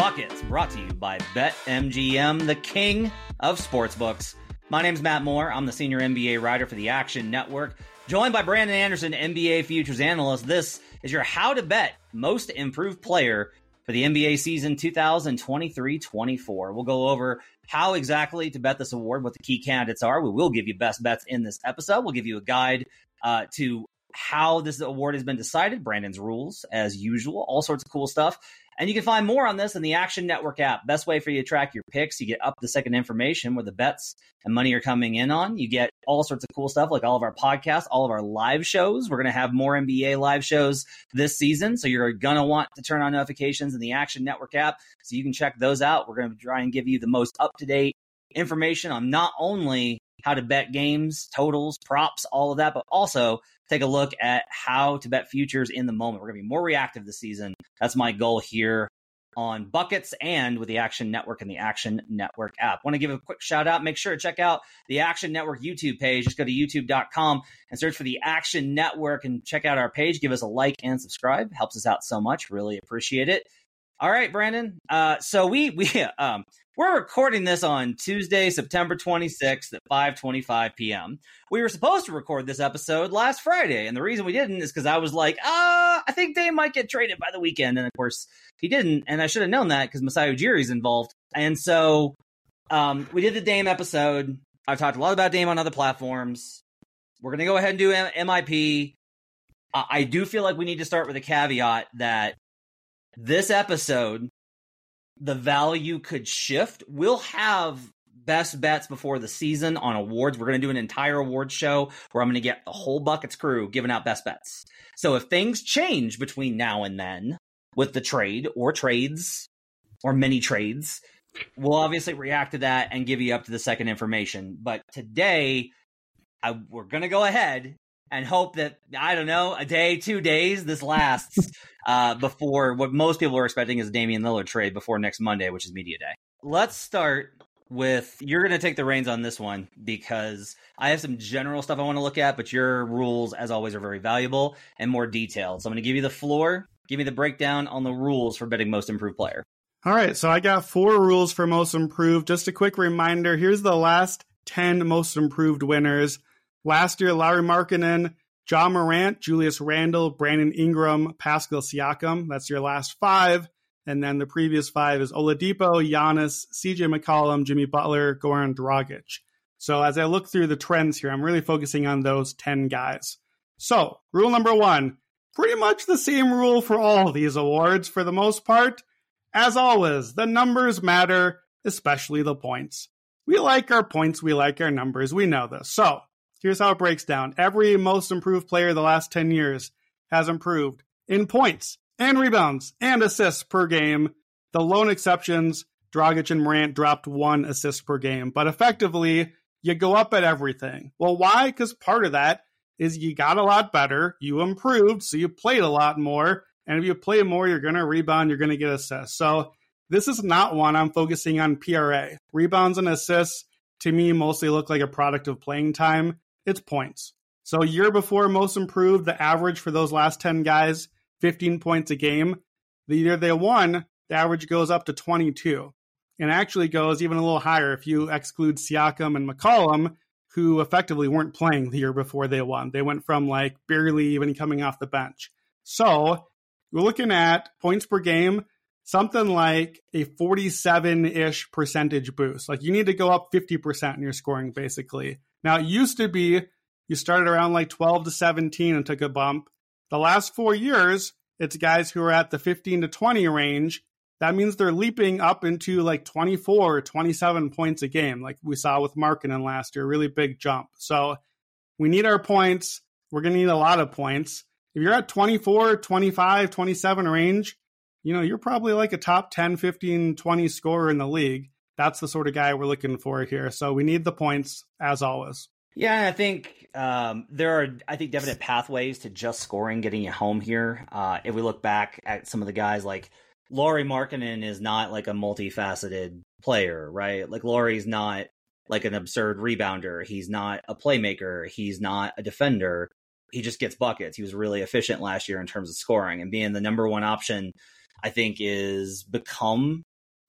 Buckets, brought to you by BetMGM, the king of sportsbooks. My name's Matt Moore. I'm the senior NBA writer for the Action Network. Joined by Brandon Anderson, NBA futures analyst. This is your How to Bet Most Improved Player for the NBA season 2023 24. We'll go over how exactly to bet this award, what the key candidates are. We will give you best bets in this episode. We'll give you a guide uh, to how this award has been decided, Brandon's rules, as usual, all sorts of cool stuff. And you can find more on this in the Action Network app. Best way for you to track your picks. You get up the second information where the bets and money are coming in on. You get all sorts of cool stuff like all of our podcasts, all of our live shows. We're going to have more NBA live shows this season. So you're going to want to turn on notifications in the Action Network app so you can check those out. We're going to try and give you the most up to date information on not only how to bet games, totals, props, all of that, but also take a look at how to bet futures in the moment. We're going to be more reactive this season. That's my goal here on Buckets and with the Action Network and the Action Network app. Want to give a quick shout out? Make sure to check out the Action Network YouTube page. Just go to youtube.com and search for the Action Network and check out our page. Give us a like and subscribe. Helps us out so much. Really appreciate it. All right, Brandon. Uh, so we we um, we're recording this on Tuesday, September 26th at 5:25 p.m. We were supposed to record this episode last Friday, and the reason we didn't is because I was like, "Ah, I think Dame might get traded by the weekend," and of course he didn't, and I should have known that because Masai Ujiri's involved, and so um, we did the Dame episode. I've talked a lot about Dame on other platforms. We're gonna go ahead and do M- MIP. I do feel like we need to start with a caveat that this episode, the value could shift. We'll have best bets before the season on awards. We're going to do an entire awards show where I'm going to get the whole Buckets crew giving out best bets. So if things change between now and then with the trade or trades or many trades, we'll obviously react to that and give you up to the second information. But today, I, we're going to go ahead and hope that I don't know a day, two days this lasts uh, before what most people are expecting is a Damian Lillard trade before next Monday, which is media day. Let's start with you're going to take the reins on this one because I have some general stuff I want to look at, but your rules, as always, are very valuable and more detailed. So I'm going to give you the floor. Give me the breakdown on the rules for betting most improved player. All right, so I got four rules for most improved. Just a quick reminder here's the last 10 most improved winners. Last year, Lauri Markkanen, Ja Morant, Julius Randle, Brandon Ingram, Pascal Siakam. That's your last five. And then the previous five is Oladipo, Giannis, CJ McCollum, Jimmy Butler, Goran Dragic. So as I look through the trends here, I'm really focusing on those 10 guys. So, rule number one pretty much the same rule for all these awards for the most part. As always, the numbers matter, especially the points. We like our points, we like our numbers, we know this. So, Here's how it breaks down. Every most improved player the last 10 years has improved in points and rebounds and assists per game. The lone exceptions, Dragic and Morant dropped one assist per game, but effectively, you go up at everything. Well, why? Because part of that is you got a lot better, you improved, so you played a lot more. And if you play more, you're going to rebound, you're going to get assists. So this is not one I'm focusing on PRA. Rebounds and assists to me mostly look like a product of playing time it's points. So year before most improved, the average for those last 10 guys, 15 points a game. The year they won, the average goes up to 22 and actually goes even a little higher if you exclude Siakam and McCollum, who effectively weren't playing the year before they won. They went from like barely even coming off the bench. So we're looking at points per game, something like a 47 ish percentage boost. Like you need to go up 50% in your scoring, basically. Now, it used to be you started around like 12 to 17 and took a bump. The last four years, it's guys who are at the 15 to 20 range. That means they're leaping up into like 24 or 27 points a game, like we saw with Markkanen last year, really big jump. So we need our points. We're going to need a lot of points. If you're at 24, 25, 27 range, you know, you're probably like a top 10, 15, 20 scorer in the league. That's the sort of guy we're looking for here. So we need the points as always. Yeah, I think um, there are, I think, definite pathways to just scoring, getting you home here. Uh, if we look back at some of the guys like Lauri Markkanen is not like a multifaceted player, right? Like Lauri's not like an absurd rebounder. He's not a playmaker. He's not a defender. He just gets buckets. He was really efficient last year in terms of scoring and being the number one option. I think is become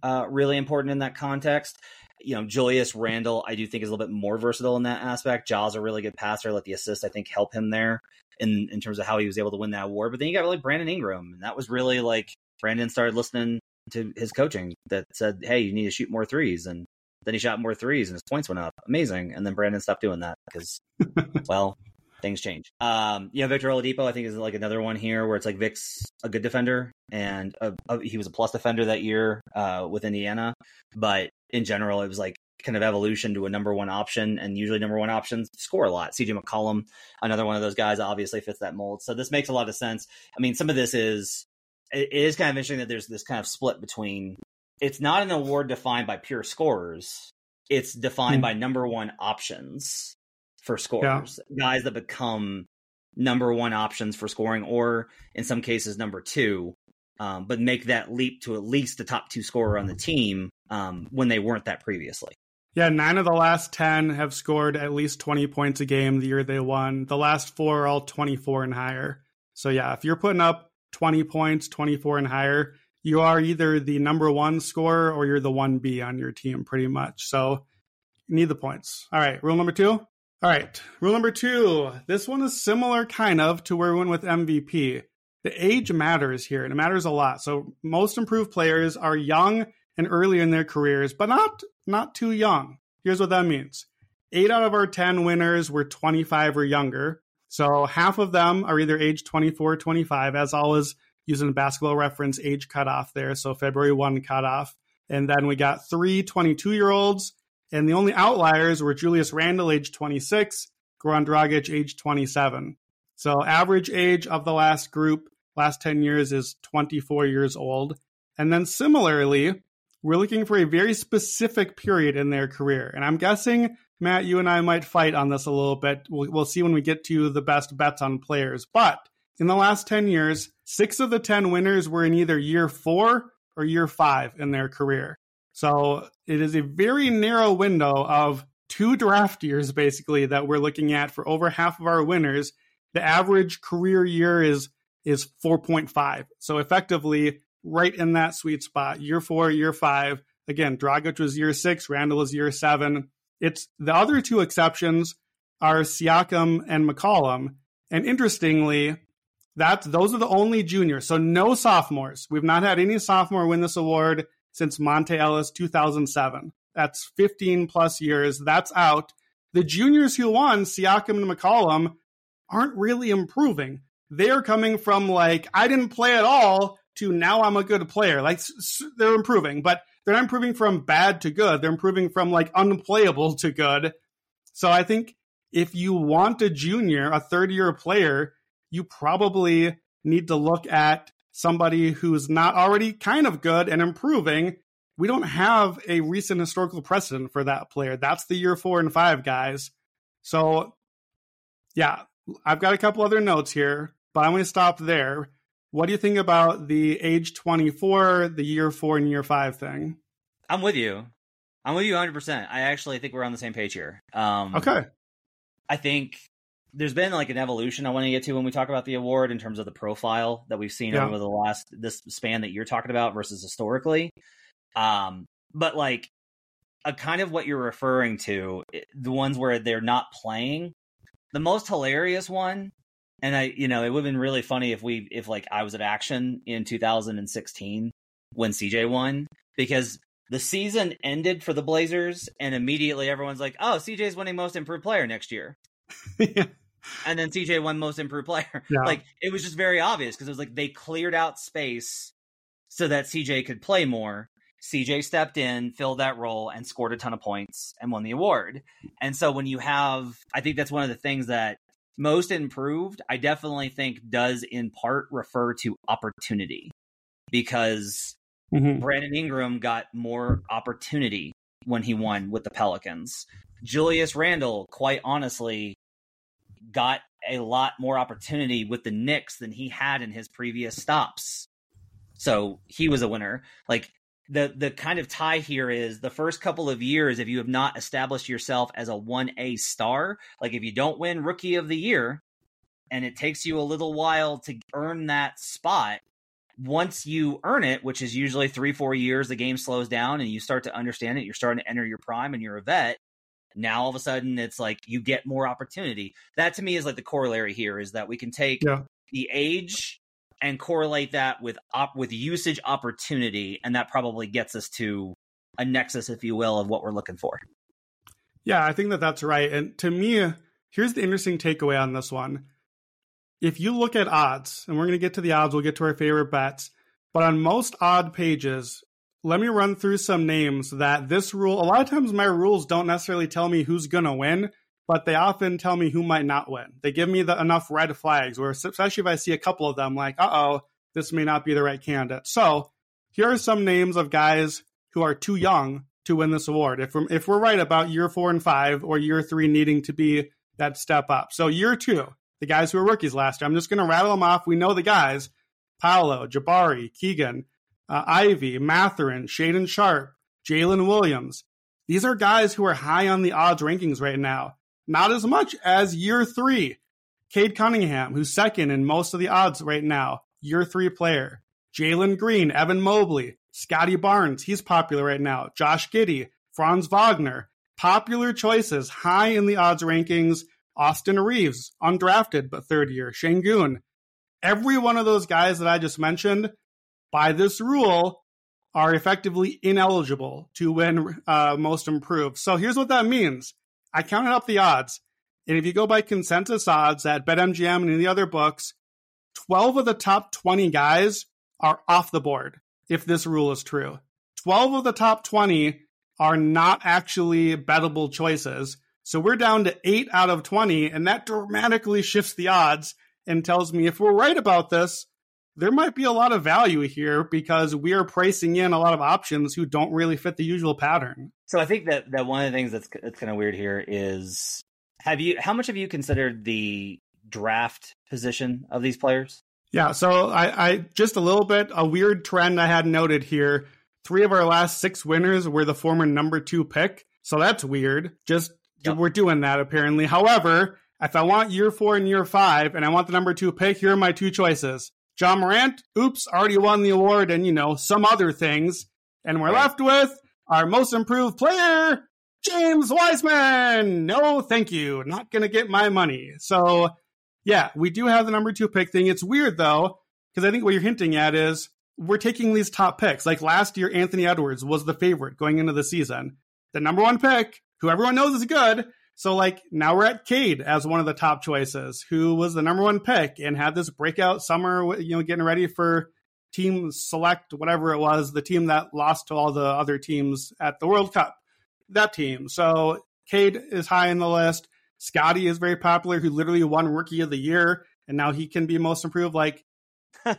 uh, really important in that context. You know, Julius Randle, I do think is a little bit more versatile in that aspect. Ja's a really good passer. Let the assist, I think, help him there in in terms of how he was able to win that award. But then you got like Brandon Ingram, and that was really like Brandon started listening to his coaching that said, "Hey, you need to shoot more threes. and then he shot more threes and his points went up. Amazing. And then Brandon stopped doing that because, well, things change. Um, yeah, Victor Oladipo, I think is like another one here where it's like Vic's a good defender and a, a, he was a plus defender that year uh, with Indiana, but in general, it was like kind of evolution to a number one option, and usually number one options score a lot. CJ McCollum, another one of those guys, obviously fits that mold. So this makes a lot of sense. I mean, some of this is it is kind of interesting that there's this kind of split between it's not an award defined by pure scorers. It's defined mm-hmm. by number one options for scorers, yeah. guys that become number one options for scoring, or in some cases number two, um, but make that leap to at least the top two scorer on the team um, when they weren't that previously. Yeah, nine of the last 10 have scored at least 20 points a game the year they won. The last four are all 24 and higher. So, yeah, if you're putting up 20 points, 24 and higher, you are either the number one scorer or you're the 1B on your team, pretty much. So, you need the points. All right, rule number two. All right, rule number two. This one is similar kind of to where we went with MVP. The age matters here, and it matters a lot. So most improved players are young and early in their careers, but not not too young. Here's what that means. Eight out of our 10 winners were 25 or younger. So half of them are either age 24 or 25, as always, using a basketball reference age cutoff there. So February 1 cutoff. And then we got three 22 year olds and the only outliers were Julius Randle, age 26, Goran Dragic, age 27. So average age of the last group, last 10 years, is 24 years old. And then similarly, we're looking for a very specific period in their career. And I'm guessing, Matt, you and I might fight on this a little bit. We'll, we'll see when we get to the best bets on players. But in the last 10 years, six of the 10 winners were in either year four or year five in their career. So it is a very narrow window of two draft years, basically, that we're looking at for over half of our winners. The average career year is is 4.5. So effectively, right in that sweet spot. Year four, year five. Again, Dragic was year six, Randle was year seven. It's the other two exceptions are Siakam and McCollum. And interestingly, that those are the only juniors. So no sophomores. We've not had any sophomore win this award since Monta Ellis 2007. That's 15 plus years. That's out. The juniors who won, Siakam and McCollum, aren't really improving. They're coming from like, I didn't play at all to now I'm a good player. Like they're improving, but they're not improving from bad to good. They're improving from like unplayable to good. So I think if you want a junior, a third year player, you probably need to look at somebody who's not already kind of good and improving. We don't have a recent historical precedent for that player. That's the year four and five guys. So, yeah, I've got a couple other notes here, but I'm going to stop there. What do you think about the age 24, the year four and year five thing? I'm with you. I'm with you 100%. I actually think we're on the same page here. Um, okay. I think there's been like an evolution I want to get to when we talk about the award in terms of the profile that we've seen yeah. over the last this span that you're talking about versus historically. Um, but like a kind of what you're referring to, the ones where they're not playing. The most hilarious one, and I, you know, it would have been really funny if we, if like I was at Action in 2016 when CJ won, because the season ended for the Blazers, and immediately everyone's like, "Oh, CJ's winning Most Improved Player next year." yeah and then CJ won most improved player. Yeah. Like it was just very obvious because it was like they cleared out space so that CJ could play more. CJ stepped in, filled that role, and scored a ton of points and won the award. And so when you have, I think that's one of the things that most improved, I definitely think does in part refer to opportunity because mm-hmm. Brandon Ingram got more opportunity when he won with the Pelicans. Julius Randle, quite honestly, got a lot more opportunity with the Knicks than he had in his previous stops. So he was a winner. Like the the kind of tie here is the first couple of years if you have not established yourself as a 1A star, like if you don't win rookie of the year and it takes you a little while to earn that spot, once you earn it, which is usually 3-4 years the game slows down and you start to understand it, you're starting to enter your prime and you're a vet, now all of a sudden it's like you get more opportunity. That to me is like the corollary here is that we can take yeah. the age and correlate that with op- with usage opportunity and that probably gets us to a nexus if you will of what we're looking for. Yeah, I think that that's right. And to me, here's the interesting takeaway on this one. If you look at odds, and we're going to get to the odds, we'll get to our favorite bets, but on most odd pages, let me run through some names that this rule, a lot of times my rules don't necessarily tell me who's going to win, but they often tell me who might not win. They give me the, enough red flags where, especially if I see a couple of them, like, uh oh, this may not be the right candidate. So here are some names of guys who are too young to win this award. If we're, if we're right about year four and five or year three needing to be that step up. So year two, the guys who were rookies last year, I'm just going to rattle them off. We know the guys Paolo, Jabari, Keegan, uh, Ivey, Mathurin, Shaedon Sharpe, Jalen Williams. These are guys who are high on the odds rankings right now. Not as much as year three. Cade Cunningham, who's second in most of the odds right now, year three player. Jalen Green, Evan Mobley, Scottie Barnes, he's popular right now. Josh Giddey, Franz Wagner, popular choices, high in the odds rankings. Austin Reaves, undrafted but third year. Sengun. Every one of those guys that I just mentioned by this rule are effectively ineligible to win uh, most improved. So here's what that means. I counted up the odds. And if you go by consensus odds at BetMGM and the other books, 12 of the top 20 guys are off the board if this rule is true. 12 of the top 20 are not actually bettable choices. So we're down to 8 out of 20, and that dramatically shifts the odds and tells me if we're right about this, there might be a lot of value here because we are pricing in a lot of options who don't really fit the usual pattern. So I think that that one of the things that's that's kind of weird here is have you how much have you considered the draft position of these players? Yeah, so I, I just a little bit a weird trend I had noted here. Three of our last six winners were the former number two pick, so that's weird. Just yep. we're doing that apparently. However, if I want year four and year five, and I want the number two pick, here are my two choices. Ja Morant, oops, already won the award, and you know, some other things. And we're left with our most improved player, James Wiseman. No, thank you. Not going to get my money. So, yeah, we do have the number two pick thing. It's weird, though, because I think what you're hinting at is we're taking these top picks. Like last year, Anthony Edwards was the favorite going into the season. The number one pick, who everyone knows is good, so like now we're at Cade as one of the top choices, who was the number one pick and had this breakout summer, you know, getting ready for team select, whatever it was, the team that lost to all the other teams at the World Cup. That team. So Cade is high in the list. Scottie is very popular, who literally won Rookie of the Year, and now he can be most improved. Like, yeah.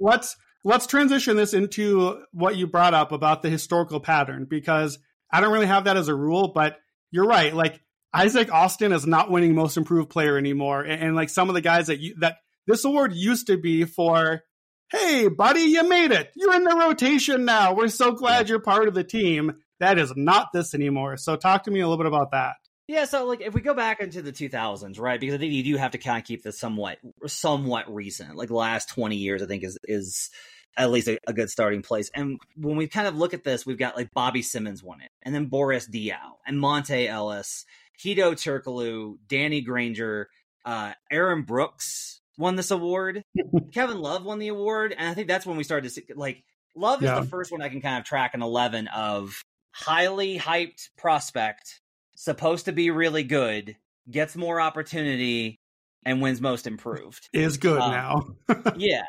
let's let's transition this into what you brought up about the historical pattern because I don't really have that as a rule, but you're right. Like Isaac Austin is not winning most improved player anymore. And, and like some of the guys that you, that this award used to be for, hey, buddy, you made it. You're in the rotation now. We're so glad you're part of the team. That is not this anymore. So talk to me a little bit about that. Yeah, so like if we go back into the 2000s, right? Because I think you do have to kind of keep this somewhat somewhat recent. Like the last 20 years I think is is at least a, a, good starting place. And when we kind of look at this, we've got like Bobby Simmons won it, and then Boris Diaw and Monta Ellis Hedo Turkoglu, Danny Granger, uh, Aaron Brooks won this award. Kevin Love won the award, and I think that's when we started to see like Love is the first one I can kind of track an eleven of highly hyped prospect, supposed to be really good, gets more opportunity, and wins most improved. Is good um, now. yeah.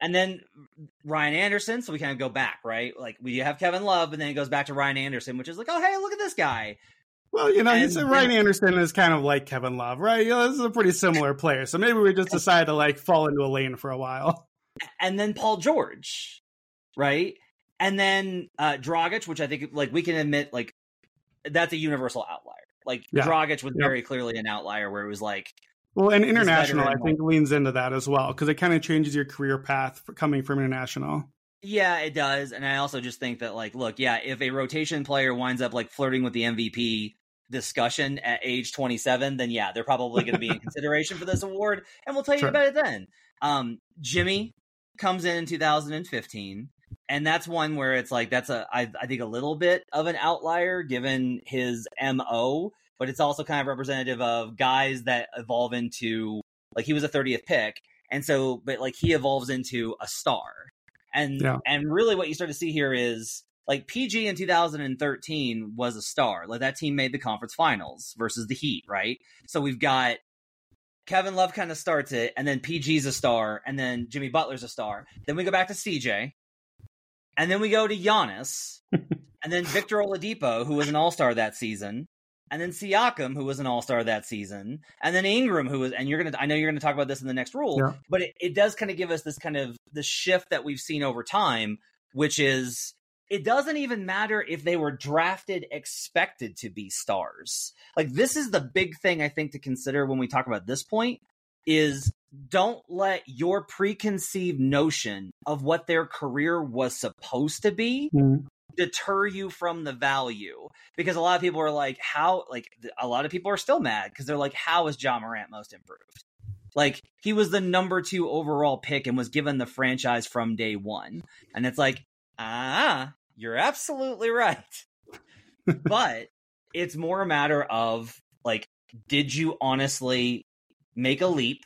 And then Ryan Anderson, so we kind of go back, right? Like we have Kevin Love, and then it goes back to Ryan Anderson, which is like, oh hey, look at this guy. Well, you know, and, he's, Ryan Anderson is kind of like Kevin Love, right? You know, this is a pretty similar player. So maybe we just decided to like fall into a lane for a while. And then Paul George, right? And then uh Dragic, which I think like we can admit like that's a universal outlier. Like yeah. Dragic was very clearly an outlier where it was like well, and international, I think, leans into that as well because it kind of changes your career path for coming from international. Yeah, it does. And I also just think that, like, look, yeah, if a rotation player winds up like flirting with the MVP discussion at age 27, then yeah, they're probably going to be in consideration for this award. And we'll tell you sure. about it then. Um, Jimmy comes in in 2015. And that's one where it's like, that's a, I, I think, a little bit of an outlier given his MO but it's also kind of representative of guys that evolve into like he was a 30th pick and so but like he evolves into a star and yeah. and really what you start to see here is like PG in 2013 was a star. Like that team made the conference finals versus the Heat right? So we've got Kevin Love kind of starts it and then PG's a star and then Jimmy Butler's a star. Then we go back to CJ and then we go to Giannis and then Victor Oladipo who was an all-star that season and then Siakam, who was an All Star that season, and then Ingram, who was, and you're gonna, I know you're gonna talk about this in the next rule, yeah. but it, it does kind of give us this kind of the shift that we've seen over time, which is it doesn't even matter if they were drafted expected to be stars. Like this is the big thing I think to consider when we talk about this point is don't let your preconceived notion of what their career was supposed to be mm deter you from the value because a lot of people are like how like a lot of people are still mad because they're like how is Ja Morant most improved like he was the number two overall pick and was given the franchise from day one and it's like ah you're absolutely right but it's more a matter of like did you honestly make a leap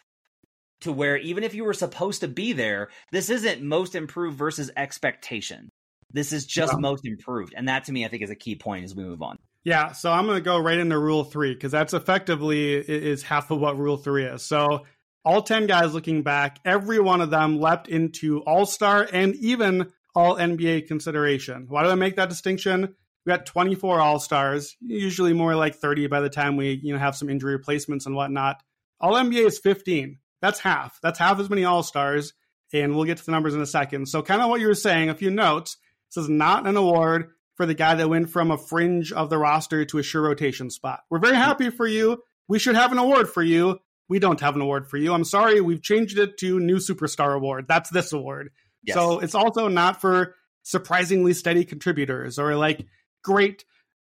to where even if you were supposed to be there, this isn't most improved versus expectation. This is just yeah. most improved. And that to me, I think is a key point as we move on. Yeah. So I'm going to go right into rule three because that's effectively is half of what rule three is. So all 10 guys looking back, every one of them leapt into all star and even all NBA consideration. Why do I make that distinction? We got 24 all stars, usually more like 30 by the time we you know have some injury replacements and whatnot. All NBA is 15. That's half. That's half as many all stars. And we'll get to the numbers in a second. So, kind of what you were saying, a few notes. This is not an award for the guy that went from a fringe of the roster to a sure rotation spot. We're very happy for you. We should have an award for you. We don't have an award for you. I'm sorry. We've changed it to New Superstar Award. That's this award. Yes. So it's also not for surprisingly steady contributors or like great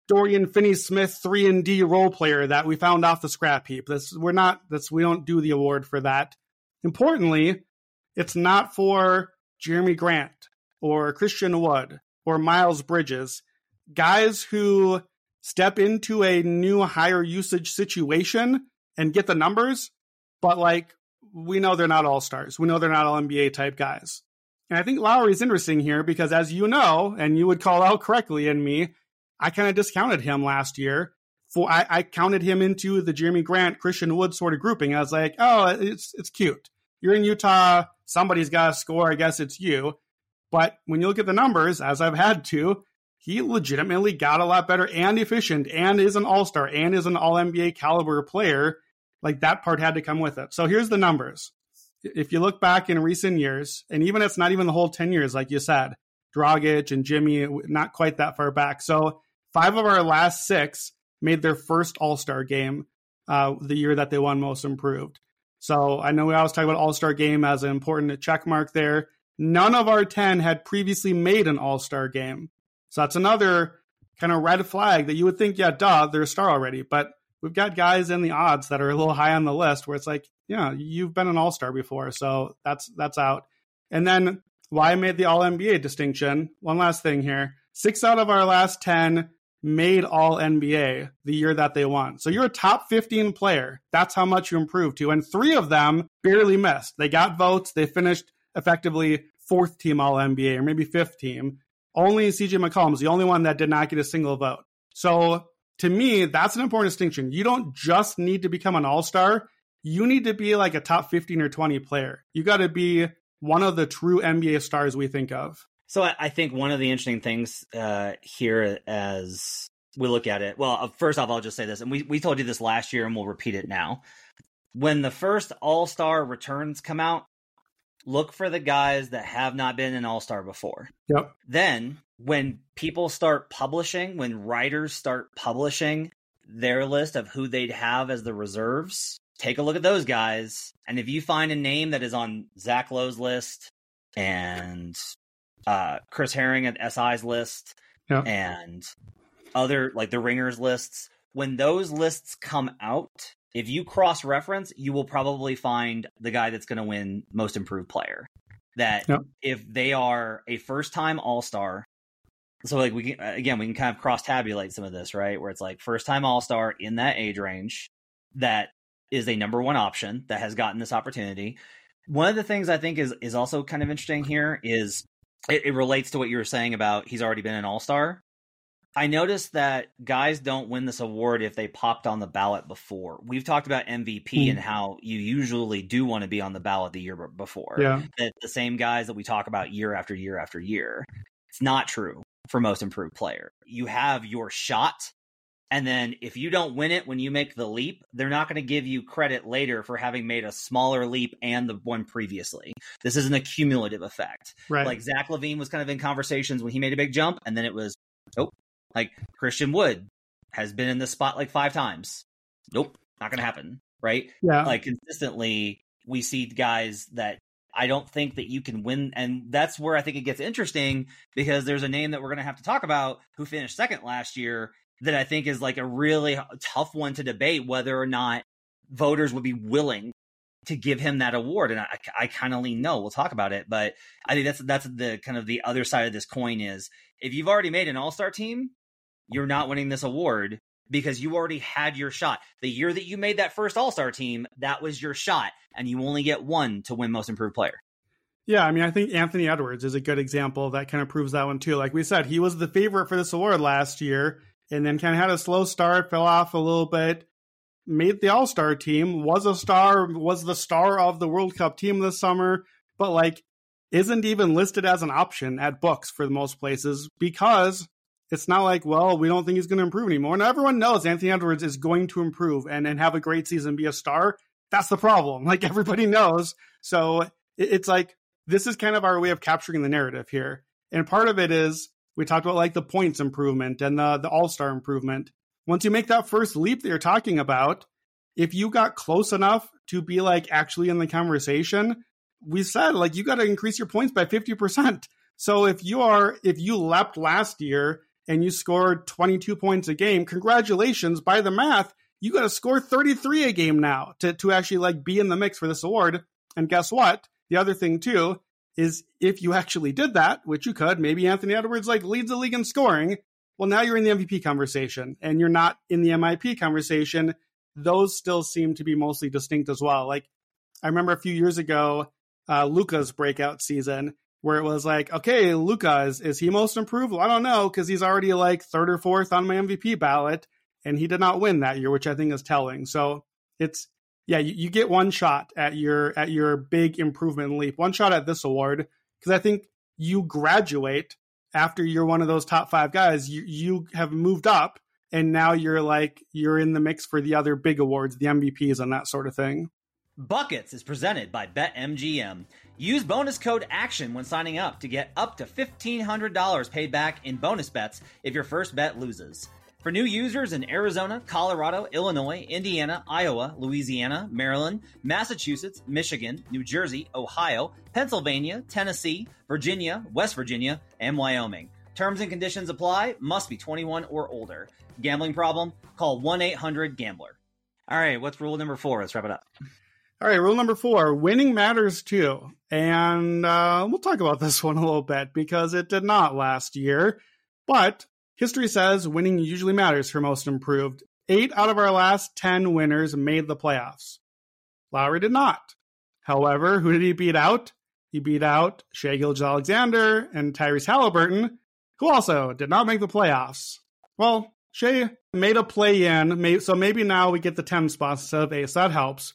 Dorian Finney Smith three and D role player that we found off the scrap heap. This we're not. This we don't do the award for that. Importantly, it's not for Jerami Grant or Christian Wood or Miles Bridges, guys who step into a new higher usage situation and get the numbers, but like we know they're not all stars. We know they're not all NBA type guys. And I think Lauri's interesting here because as you know, and you would call out correctly in me, I kind of discounted him last year. For I, I counted him into the Jerami Grant, Christian Wood sort of grouping. I was like, oh, it's it's cute. You're in Utah. Somebody's got to score. I guess it's you. But when you look at the numbers, as I've had to, he legitimately got a lot better and efficient and is an all star and is an all NBA caliber player. Like that part had to come with it. So here's the numbers. If you look back in recent years, and even it's not even the whole 10 years, like you said, Dragic and Jimmy, not quite that far back. So five of our last six made their first all star game uh, the year that they won most improved. So I know we always talk about all star game as an important check mark there. None of our 10 had previously made an all star game. So that's another kind of red flag that you would think, yeah, duh, they're a star already. But we've got guys in the odds that are a little high on the list where it's like, yeah, you've been an all star before. So that's that's out. And then why I made the all NBA distinction. One last thing here. Six out of our last 10 made all NBA the year that they won. So you're a top 15 player. That's how much you improved to. And three of them barely missed. They got votes. They finished effectively fourth team All NBA or maybe fifth team. Only CJ McCollum is the only one that did not get a single vote. So to me, that's an important distinction. You don't just need to become an all star. You need to be like a top 15 or 20 player. You got to be one of the true NBA stars we think of. So I, I think one of the interesting things uh, here as we look at it, well, uh, first off, I'll just say this, and we, we told you this last year and we'll repeat it now. When the first All Star returns come out, look for the guys that have not been an All Star before. Yep. Then when people start publishing, when writers start publishing their list of who they'd have as the reserves, take a look at those guys. And if you find a name that is on Zach Lowe's list and uh, Chris Herring at SI's list yep. and other like the ringers lists, when those lists come out, if you cross reference, you will probably find the guy that's going to win most improved player. That yep. if they are a first time All Star, so like we can uh, again we can kind of cross tabulate some of this right where it's like first time All Star in that age range that is a number one option that has gotten this opportunity. One of the things I think is is also kind of interesting here is it, it relates to what you were saying about he's already been an All Star. I noticed that guys don't win this award if they popped on the ballot before. We've talked about MVP mm. and how you usually do want to be on the ballot the year before. Yeah. That the same guys that we talk about year after year after year. It's not true for most improved player. You have your shot. And then if you don't win it when you make the leap, they're not going to give you credit later for having made a smaller leap and the one previously. This is an accumulative effect. Right. Like Zach LaVine was kind of in conversations when he made a big jump, and then it was, oh, like Christian Wood has been in this spot like five times. Nope, not going to happen. Right. Yeah. Like consistently, we see guys that I don't think that you can win. And that's where I think it gets interesting because there's a name that we're going to have to talk about who finished second last year that I think is like a really tough one to debate whether or not voters would be willing to give him that award. And I, I kind of lean no. We'll talk about it, but I think that's that's the kind of the other side of this coin is if you've already made an All Star team, you're not winning this award because you already had your shot. The year that you made that first All Star team, that was your shot, and you only get one to win Most Improved Player. Yeah, I mean, I think Anthony Edwards is a good example that kind of proves that one too. Like we said, he was the favorite for this award last year, and then kind of had a slow start, fell off a little bit, made the All Star team, was a star, was the star of the World Cup team this summer, but like isn't even listed as an option at books for the most places because it's not like, well, we don't think he's going to improve anymore. And everyone knows Anthony Edwards is going to improve and, and have a great season, be a star. That's the problem. Like everybody knows. So it's like, this is kind of our way of capturing the narrative here. And part of it is we talked about like the points improvement and the, the all star improvement. Once you make that first leap that you're talking about, if you got close enough to be like actually in the conversation, we said like you got to increase your points by 50%. So if you are, if you leapt last year and you scored 22 points a game, congratulations. By the math, you got to score 33 a game now to, to actually like be in the mix for this award. And guess what? The other thing too is if you actually did that, which you could, maybe Anthony Edwards like leads the league in scoring. Well, now you're in the MVP conversation and you're not in the MIP conversation. Those still seem to be mostly distinct as well. Like I remember a few years ago, uh, Luka's breakout season, where it was like, okay, Luka is, is he most improved? Well, I don't know, because he's already like third or fourth on my MVP ballot, and he did not win that year, which I think is telling. So it's yeah, you, you get one shot at your at your big improvement leap, one shot at this award, because I think you graduate after you're one of those top five guys. You you have moved up, and now you're like you're in the mix for the other big awards, the MVPs, and that sort of thing. Buckets is presented by BetMGM. Use bonus code ACTION when signing up to get up to $1,500 paid back in bonus bets if your first bet loses. For new users in Arizona, Colorado, Illinois, Indiana, Iowa, Louisiana, Maryland, Massachusetts, Michigan, New Jersey, Ohio, Pennsylvania, Tennessee, Virginia, West Virginia, and Wyoming. Terms and conditions apply, must be 21 or older. Gambling problem? Call 1 800 Gambler. All right, what's rule number four? Let's wrap it up. All right, rule number four winning matters too. And uh, we'll talk about this one a little bit because it did not last year. But history says winning usually matters for most improved. Eight out of our last 10 winners made the playoffs. Lauri did not. However, who did he beat out? He beat out Shai Gilgeous-Alexander and Tyrese Halliburton, who also did not make the playoffs. Well, Shai made a play in, so maybe now we get the 10 spots instead of 8, so that helps.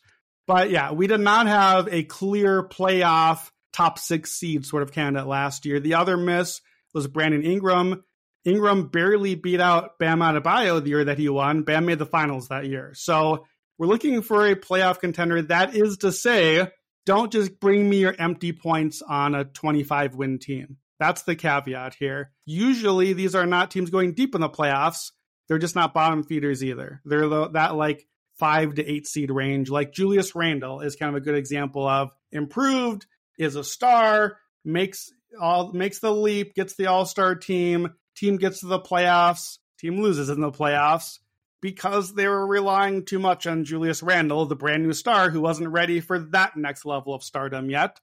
But yeah, we did not have a clear playoff top six seed sort of candidate last year. The other miss was Brandon Ingram. Ingram barely beat out Bam Adebayo the year that he won. Bam made the finals that year. So we're looking for a playoff contender. That is to say, don't just bring me your empty points on a 25 win team. That's the caveat here. Usually, these are not teams going deep in the playoffs. They're just not bottom feeders either. They're that like five to eight seed range. Like Julius Randle is kind of a good example of improved, is a star, makes all makes the leap, gets the All Star team. Team gets to the playoffs. Team loses in the playoffs because they were relying too much on Julius Randle, the brand new star who wasn't ready for that next level of stardom yet.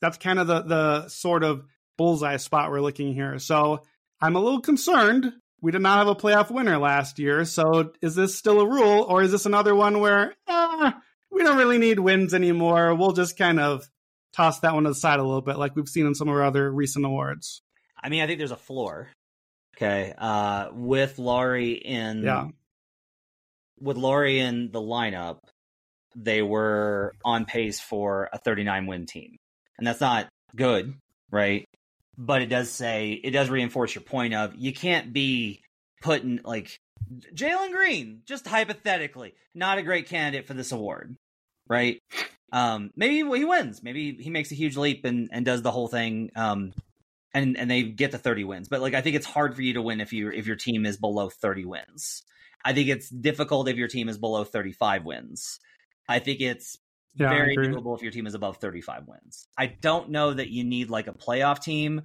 That's kind of the the sort of bullseye spot we're looking here. So I'm a little concerned. We did not have a playoff winner last year. So is this still a rule, or is this another one where eh, we don't really need wins anymore? We'll just kind of toss that one to the side a little bit, like we've seen in some of our other recent awards. I mean, I think there's a floor. Okay, uh, with Lauri in yeah with Lauri in the lineup, they were on pace for a 39 win team. And that's not good, right? But it does say, it does reinforce your point of you can't be putting like Jalen Green, just hypothetically, not a great candidate for this award, right? Um, maybe he wins. Maybe he makes a huge leap and, and does the whole thing. Um, and and they get the 30 wins. But like I think it's hard for you to win if you if your team is below 30 wins. I think it's difficult if your team is below 35 wins. I think it's yeah, very doable if your team is above 35 wins. I don't know that you need like a playoff team.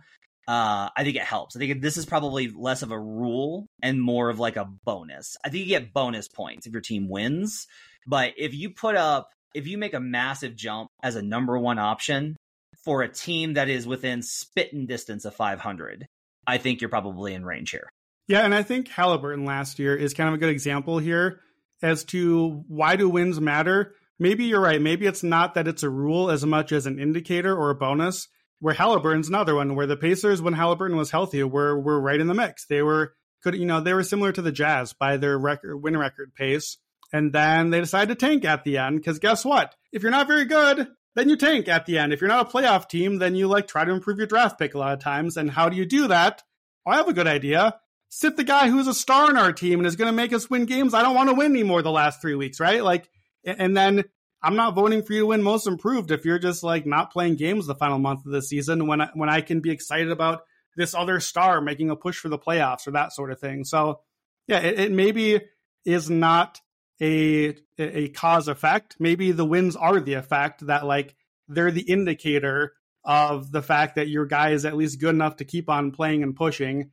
Uh, I think it helps. I think this is probably less of a rule and more of like a bonus. I think you get bonus points if your team wins. But if you put up, if you make a massive jump as a number one option for a team that is within spitting distance of 500, I think you're probably in range here. Yeah, and I think Halliburton last year is kind of a good example here as to why do wins matter. Maybe you're right. Maybe it's not that it's a rule as much as an indicator or a bonus. Where Halliburton's another one, where the Pacers, when Halliburton was healthy, were were right in the mix. They were could you know they were similar to the Jazz by their record win record pace, and then they decided to tank at the end because guess what? If you're not very good, then you tank at the end. If you're not a playoff team, then you like try to improve your draft pick a lot of times. And how do you do that? I have a good idea sit the guy who's a star in our team and is going to make us win games. I don't want to win anymore the last three weeks, right? Like, and then I'm not voting for you to win most improved if you're just like not playing games the final month of the season when I, when I can be excited about this other star making a push for the playoffs or that sort of thing. So, yeah, it, it maybe is not a a cause effect. Maybe the wins are the effect that like they're the indicator of the fact that your guy is at least good enough to keep on playing and pushing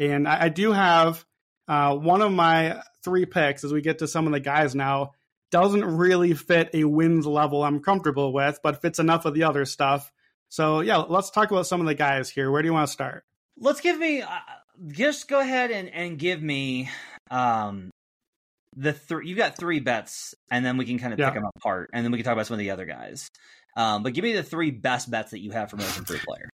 and I, I do have uh, one of my three picks as we get to some of the guys now doesn't really fit a wins level I'm comfortable with, but fits enough of the other stuff. So yeah, let's talk about some of the guys here. Where do you want to start? Let's give me uh, just go ahead and and give me um the three. You've got three bets, and then we can kind of yeah. pick them apart, and then we can talk about some of the other guys. Um, but give me the three best bets that you have for most improved player.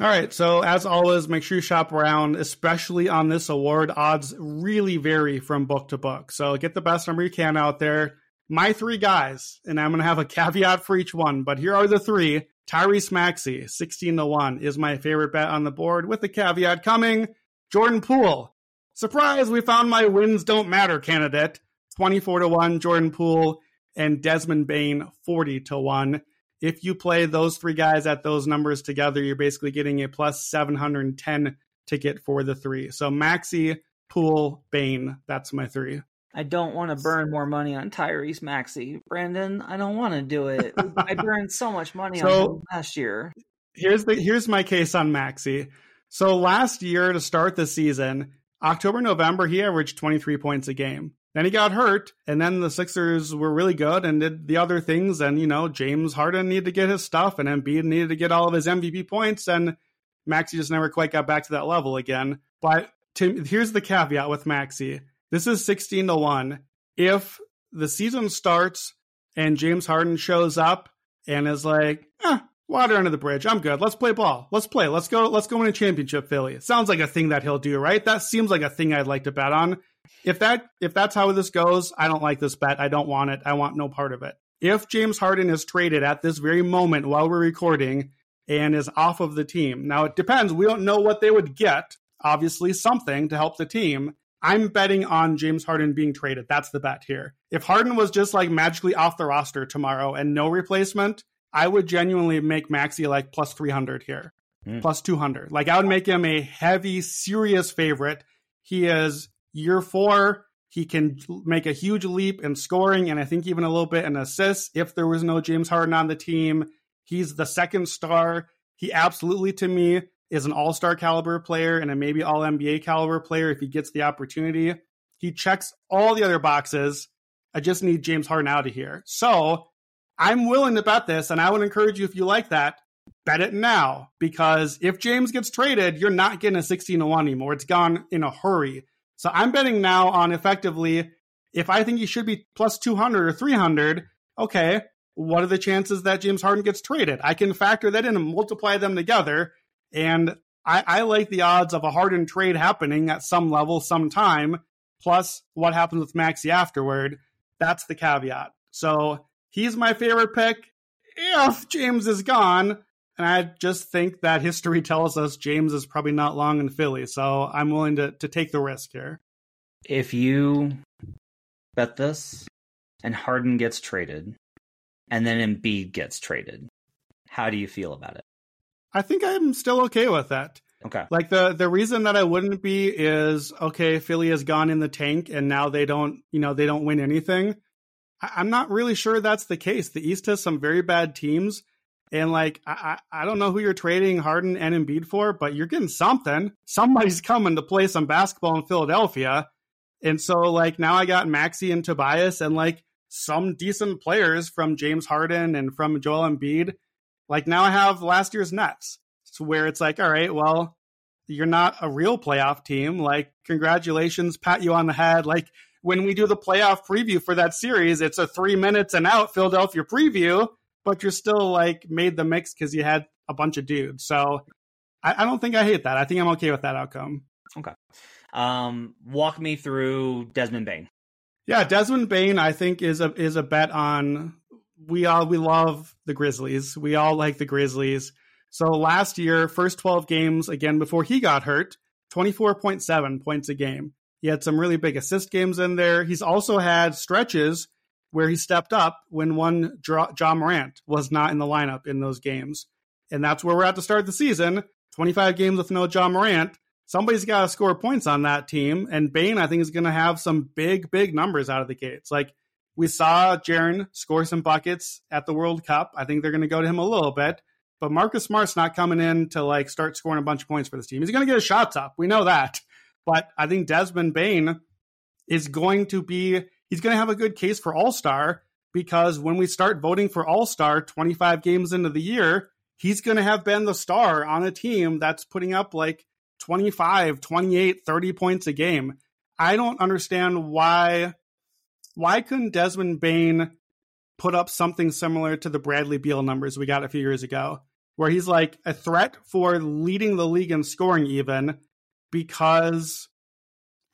All right. So, as always, make sure you shop around, especially on this award. Odds really vary from book to book. So, get the best number you can out there. My three guys, and I'm going to have a caveat for each one, but here are the three. Tyrese Maxey, 16 to 1, is my favorite bet on the board, with the caveat coming. Jordan Poole. Surprise, we found my wins don't matter candidate. 24 to 1, Jordan Poole, and Desmond Bane, 40 to 1 if you play those three guys at those numbers together, you're basically getting a plus 710 ticket for the three. So Maxey, Poole, Bane, that's my three. I don't want to burn more money on Tyrese Maxey, Brandon. I don't want to do it. I burned so much money so, on him last year. Here's the here's my case on Maxey. So last year to start the season, October November he averaged 23 points a game. Then he got hurt, and then the Sixers were really good and did the other things. And, you know, James Harden needed to get his stuff, and Embiid needed to get all of his MVP points, and Maxey just never quite got back to that level again. But to, here's the caveat with Maxey this is 16 to 1. If the season starts and James Harden shows up and is like, eh, water under the bridge. I'm good. Let's play ball. Let's play. Let's go. Let's go win a championship, Philly. It sounds like a thing that he'll do, right? That seems like a thing I'd like to bet on if that if that's how this goes, I don't like this bet. I don't want it. I want no part of it. If James Harden is traded at this very moment while we're recording and is off of the team. Now it depends. We don't know what they would get. Obviously, something to help the team. I'm betting on James Harden being traded. That's the bet here. If Harden was just like magically off the roster tomorrow and no replacement, I would genuinely make Maxey like plus 300 here, mm. plus 200. Like I would make him a heavy, serious favorite. He is year four. He can make a huge leap in scoring and I think even a little bit in assists if there was no James Harden on the team. He's the second star. He absolutely, to me, is an all star caliber player and a maybe all NBA caliber player if he gets the opportunity. He checks all the other boxes. I just need James Harden out of here. So I'm willing to bet this, and I would encourage you if you like that, bet it now because if James gets traded, you're not getting a 16 to 1 anymore. It's gone in a hurry. So I'm betting now on effectively if I think he should be plus 200 or 300, okay, what are the chances that James Harden gets traded? I can factor that in and multiply them together. And I, I like the odds of a Harden trade happening at some level, sometime, plus what happens with Maxey afterward. That's the caveat. So he's my favorite pick if James is gone. And I just think that history tells us James is probably not long in Philly. So I'm willing to, to take the risk here. If you bet this and Harden gets traded, and then Embiid gets traded. How do you feel about it? I think I'm still okay with that. Okay. Like the the reason that I wouldn't be is okay, Philly has gone in the tank and now they don't, you know, they don't win anything. I, am not really sure that's the case. The East has some very bad teams. And like I, I don't know who you're trading Harden and Embiid for, but you're getting something. Somebody's coming to play some basketball in Philadelphia. And so like now I got Maxey and Tobias and like some decent players from James Harden and from Joel Embiid. Like now I have last year's Nets, so where it's like, all right, well, you're not a real playoff team. Like, congratulations, pat you on the head. Like when we do the playoff preview for that series, it's a three minutes and out Philadelphia preview, but you're still like made the mix because you had a bunch of dudes. So I, I don't think I hate that. I think I'm okay with that outcome. Okay. Um, walk me through Desmond Bane. Yeah, Desmond Bane, I think is a is a bet on. We all we love the Grizzlies. We all like the Grizzlies. So last year, first twelve games again before he got hurt, twenty four point seven points a game. He had some really big assist games in there. He's also had stretches where he stepped up when one Ja Morant was not in the lineup in those games, and that's where we're at to start the season. Twenty five games with no Ja Morant somebody's got to score points on that team. And Bane, I think, is going to have some big, big numbers out of the gates. Like we saw Jaren score some buckets at the World Cup. I think they're going to go to him a little bit. But Marcus Smart's not coming in to like start scoring a bunch of points for this team. He's going to get his shots up. We know that. But I think Desmond Bane is going to be, he's going to have a good case for All Star because when we start voting for All Star 25 games into the year, he's going to have been the star on a team that's putting up like 25, 28, 30 points a game. I don't understand why why couldn't Desmond Bane put up something similar to the Bradley Beal numbers we got a few years ago, where he's like a threat for leading the league in scoring even because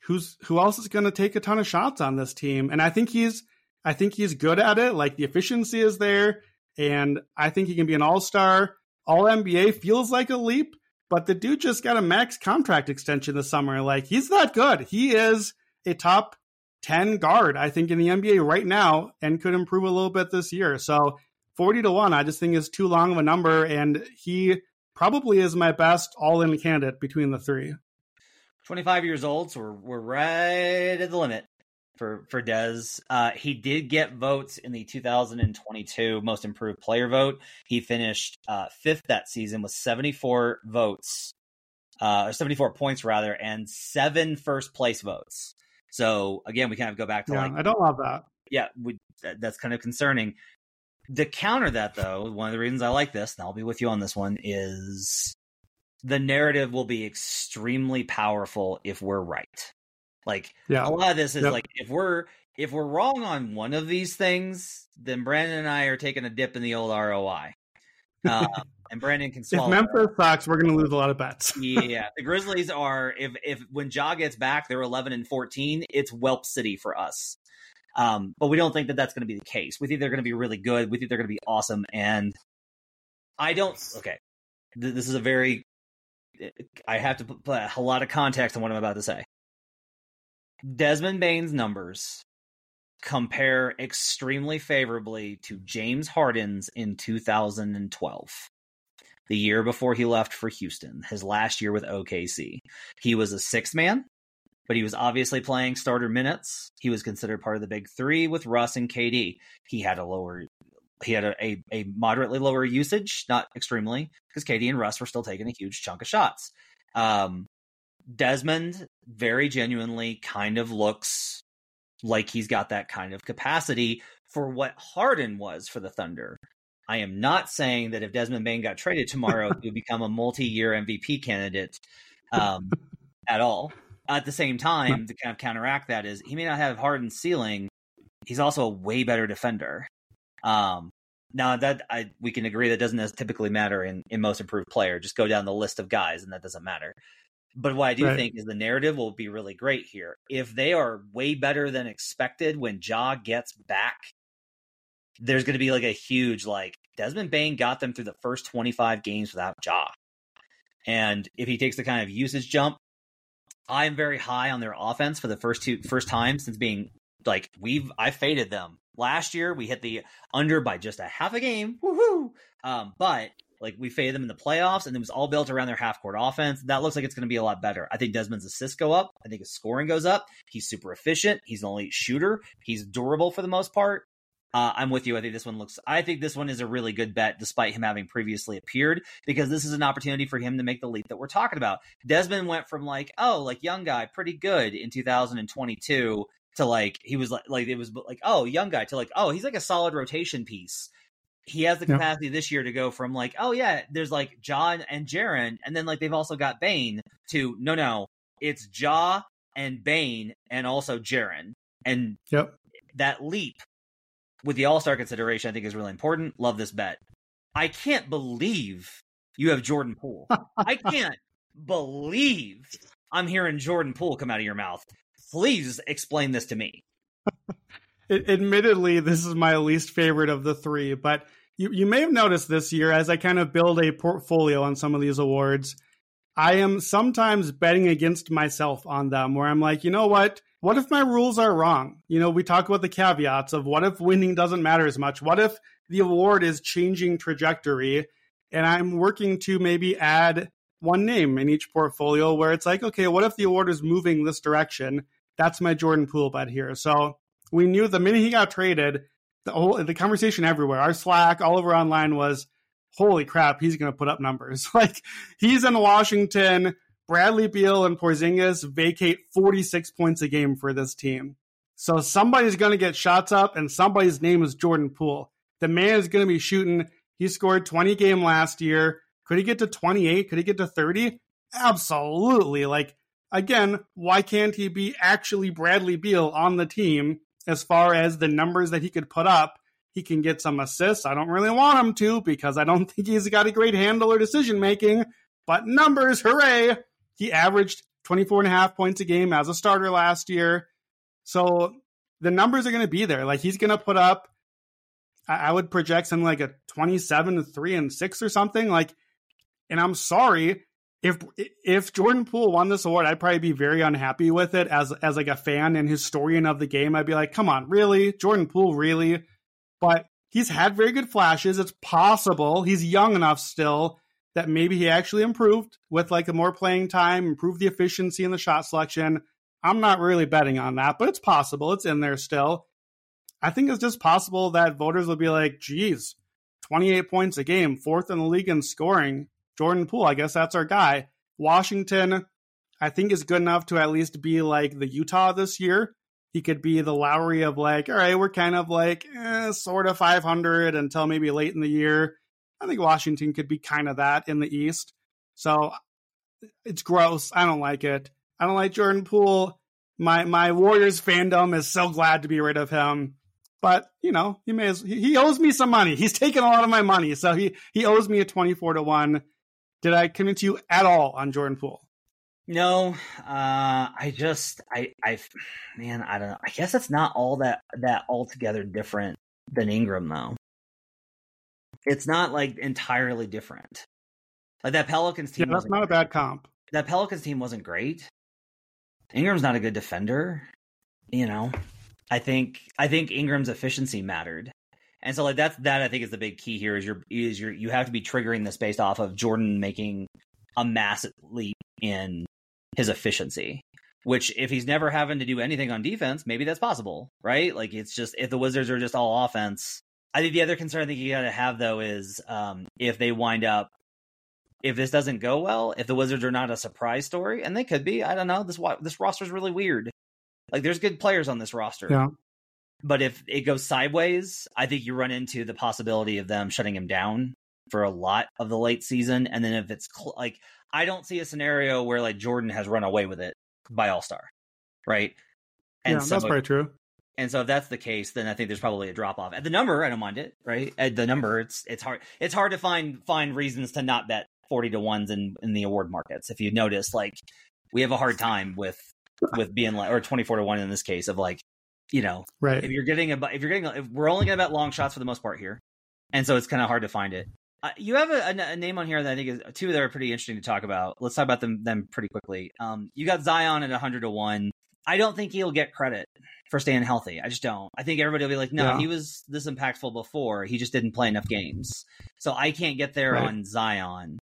who's who else is going to take a ton of shots on this team? And I think he's I think he's good at it. Like the efficiency is there, and I think he can be an all star. All NBA feels like a leap, but the dude just got a max contract extension this summer. Like he's that good. He is a top 10 guard, I think, in the NBA right now and could improve a little bit this year. So 40 to 1, I just think is too long of a number. And he probably is my best all in candidate between the three. 25 years old, so we're, we're right at the limit for for Dez. Uh, he did get votes in the 2022 Most Improved Player vote. He finished uh, fifth that season with 74 votes, uh, or 74 points rather, and seven first place votes. So again, we kind of go back to yeah, like I don't love that. Yeah, we, that's kind of concerning. The counter that though, one of the reasons I like this, and I'll be with you on this one, is the narrative will be extremely powerful if we're right. Like yeah. a lot of this is yep. like if we're if we're wrong on one of these things, then Brandon and I are taking a dip in the old ROI. Um, and Brandon can swallow. If Memphis sucks, we're going to lose a lot of bets. yeah, the Grizzlies are if if when Ja gets back, they're eleven and fourteen. It's Whelp City for us. Um, but we don't think that that's going to be the case. We think they're going to be really good. We think they're going to be awesome. And I don't. Okay, this is a very I have to put a lot of context on what I'm about to say. Desmond Bane's numbers compare extremely favorably to James Harden's in 2012, the year before he left for Houston, his last year with OKC. He was a sixth man, but he was obviously playing starter minutes. He was considered part of the big three with Russ and KD. He had a lower he had a, a, a moderately lower usage, not extremely, because KD and Russ were still taking a huge chunk of shots. Um, Desmond very genuinely kind of looks like he's got that kind of capacity for what Harden was for the Thunder. I am not saying that if Desmond Bane got traded tomorrow, he would become a multi-year MVP candidate um, at all. At the same time, to kind of counteract that is he may not have Harden's ceiling. He's also a way better defender. Um, now that I we can agree that doesn't typically matter in, in most improved player. Just go down the list of guys, and that doesn't matter. But what I do right. think is the narrative will be really great here. If they are way better than expected when Ja gets back, there's going to be like a huge like Desmond Bane got them through the first 25 games without Ja. And if he takes the kind of usage jump, I'm very high on their offense for the first two first time since being like we've I faded them last year. We hit the under by just a half a game. Woohoo! Um, but like we faded them in the playoffs, and it was all built around their half court offense. That looks like it's going to be a lot better. I think Desmond's assists go up. I think his scoring goes up. He's super efficient. He's an elite shooter. He's durable for the most part. Uh, I'm with you. I think this one looks. I think this one is a really good bet, despite him having previously appeared, because this is an opportunity for him to make the leap that we're talking about. Desmond went from like, oh, like young guy, pretty good in 2022 to like he was like like it was like oh young guy to like oh he's like a solid rotation piece. He has the capacity yeah. this year to go from like oh yeah there's like Ja and Jaren and then like they've also got Bane to no no it's Ja and Bane and also Jaren and yep. that leap with the All Star consideration I think is really important. Love this bet. I can't believe you have Jordan Poole. I can't believe I'm hearing Jordan Poole come out of your mouth please explain this to me. Admittedly, this is my least favorite of the three, but you, you may have noticed this year as I kind of build a portfolio on some of these awards, I am sometimes betting against myself on them where I'm like, you know what? What if my rules are wrong? You know, we talk about the caveats of what if winning doesn't matter as much? What if the award is changing trajectory and I'm working to maybe add one name in each portfolio where it's like, okay, what if the award is moving this direction? That's my Jordan Poole bet here. So we knew the minute he got traded, the whole the conversation everywhere, our Slack, all over online was, holy crap, he's going to put up numbers. like he's in Washington. Bradley Beal and Porzingis vacate 46 points a game for this team. So somebody's going to get shots up, and somebody's name is Jordan Poole. The man is going to be shooting. He scored 20 game last year. Could he get to 28? Could he get to 30? Absolutely. Like again, why can't he be actually Bradley Beal on the team as far as the numbers that he could put up? He can get some assists. I don't really want him to because I don't think he's got a great handle or decision making, but numbers, hooray! He averaged 24 and a half points a game as a starter last year. So the numbers are going to be there. Like he's going to put up, I would project something like a 27 3 and 6 or something. Like, and I'm sorry, if if Jordan Poole won this award, I'd probably be very unhappy with it as as like a fan and historian of the game. I'd be like, come on, really, Jordan Poole, really? But he's had very good flashes. It's possible he's young enough still that maybe he actually improved with like a more playing time, improved the efficiency in the shot selection. I'm not really betting on that, but it's possible. It's in there still. I think it's just possible that voters will be like, geez, 28 points a game, fourth in the league in scoring Jordan Poole, I guess that's our guy. Washington, I think is good enough to at least be like the Utah this year. He could be the Lauri of like, all right, we're kind of like eh, sort of 500 until maybe late in the year. I think Washington could be kind of that in the East. So it's gross. I don't like it. I don't like Jordan Poole. My my Warriors fandom is so glad to be rid of him. But you know, he may as, he owes me some money. He's taken a lot of my money, so he he owes me a twenty four to one. Did I convince you at all on Jordan Poole? No, uh, I just, I, I, man, I don't know. I guess it's not all that that altogether different than Ingram, though. It's not like entirely different. Like that Pelicans team. Yeah, that's not a bad comp. That Pelicans team wasn't great. Ingram's not a good defender. You know, I think I think Ingram's efficiency mattered. And so like that's that I think is the big key here is your is your you have to be triggering this based off of Jordan making a massive leap in his efficiency. Which if he's never having to do anything on defense, maybe that's possible, right? Like it's just if the Wizards are just all offense. I think the other concern I think you gotta have though is um, if they wind up if this doesn't go well, if the Wizards are not a surprise story, and they could be, I don't know. This this roster is really weird. Like there's good players on this roster. Yeah. But if it goes sideways, I think you run into the possibility of them shutting him down for a lot of the late season. And then if it's cl- like, I don't see a scenario where like Jordan has run away with it by All Star, right? And yeah, so, that's probably true. And so if that's the case, then I think there's probably a drop off at the number. I don't mind it, right? At the number, it's it's hard it's hard to find find reasons to not bet forty to ones in in the award markets. If you notice, like we have a hard time with with being like or twenty four to one in this case of like you know, right? If you're getting a, if you're getting, a, if we're only going to bet long shots for the most part here, and so it's kind of hard to find it. Uh, you have a, a, a, name on here that I think is two that are pretty interesting to talk about. Let's talk about them them pretty quickly. Um, you got Zion at 100 to one. I don't think he'll get credit for staying healthy. I just don't. I think everybody will be like, no, yeah. he was this impactful before. He just didn't play enough games. So I can't get there right. on Zion.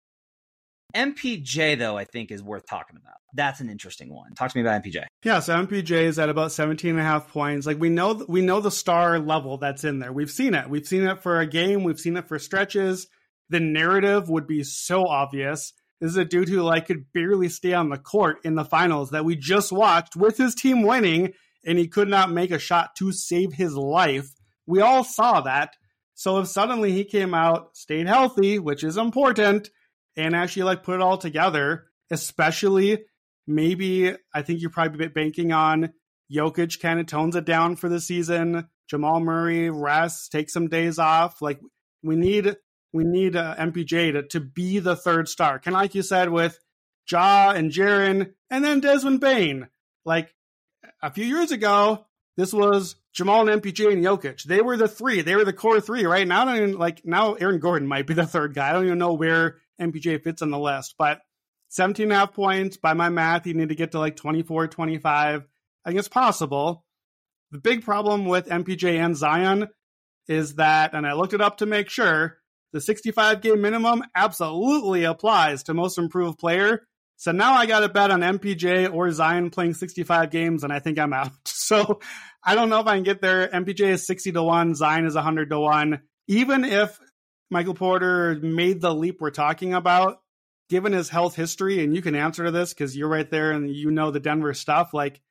MPJ, though, I think is worth talking about. That's an interesting one. Talk to me about MPJ. Yeah, so MPJ is at about 17 and a half points. Like we know, we know the star level that's in there. We've seen it. We've seen it for a game. We've seen it for stretches. The narrative would be so obvious. This is a dude who like could barely stay on the court in the finals that we just watched with his team winning, and he could not make a shot to save his life. We all saw that. So if suddenly he came out, stayed healthy, which is important, and actually like put it all together, especially maybe I think you're probably banking on Jokic kind of tones it down for the season. Jamal Murray rests, take some days off. Like we need we need uh, MPJ to, to be the third star. Kind of like you said with Ja and Jaren, and then Desmond Bane. Like a few years ago, this was Jamal and MPJ and Jokic. They were the three. They were the core three. Right now, I even, like now, Aaron Gordon might be the third guy. I don't even know where MPJ fits on the list, but 17 and a half points by my math. You need to get to like 24, 25. I think it's possible. The big problem with MPJ and Zion is that, and I looked it up to make sure, the 65 game minimum absolutely applies to most improved player. So now I got to bet on MPJ or Zion playing 65 games, and I think I'm out. So I don't know if I can get there. MPJ is 60 to 1, Zion is 100 to 1. Even if Michael Porter made the leap we're talking about, given his health history, and you can answer to this because you're right there and you know the Denver stuff, like,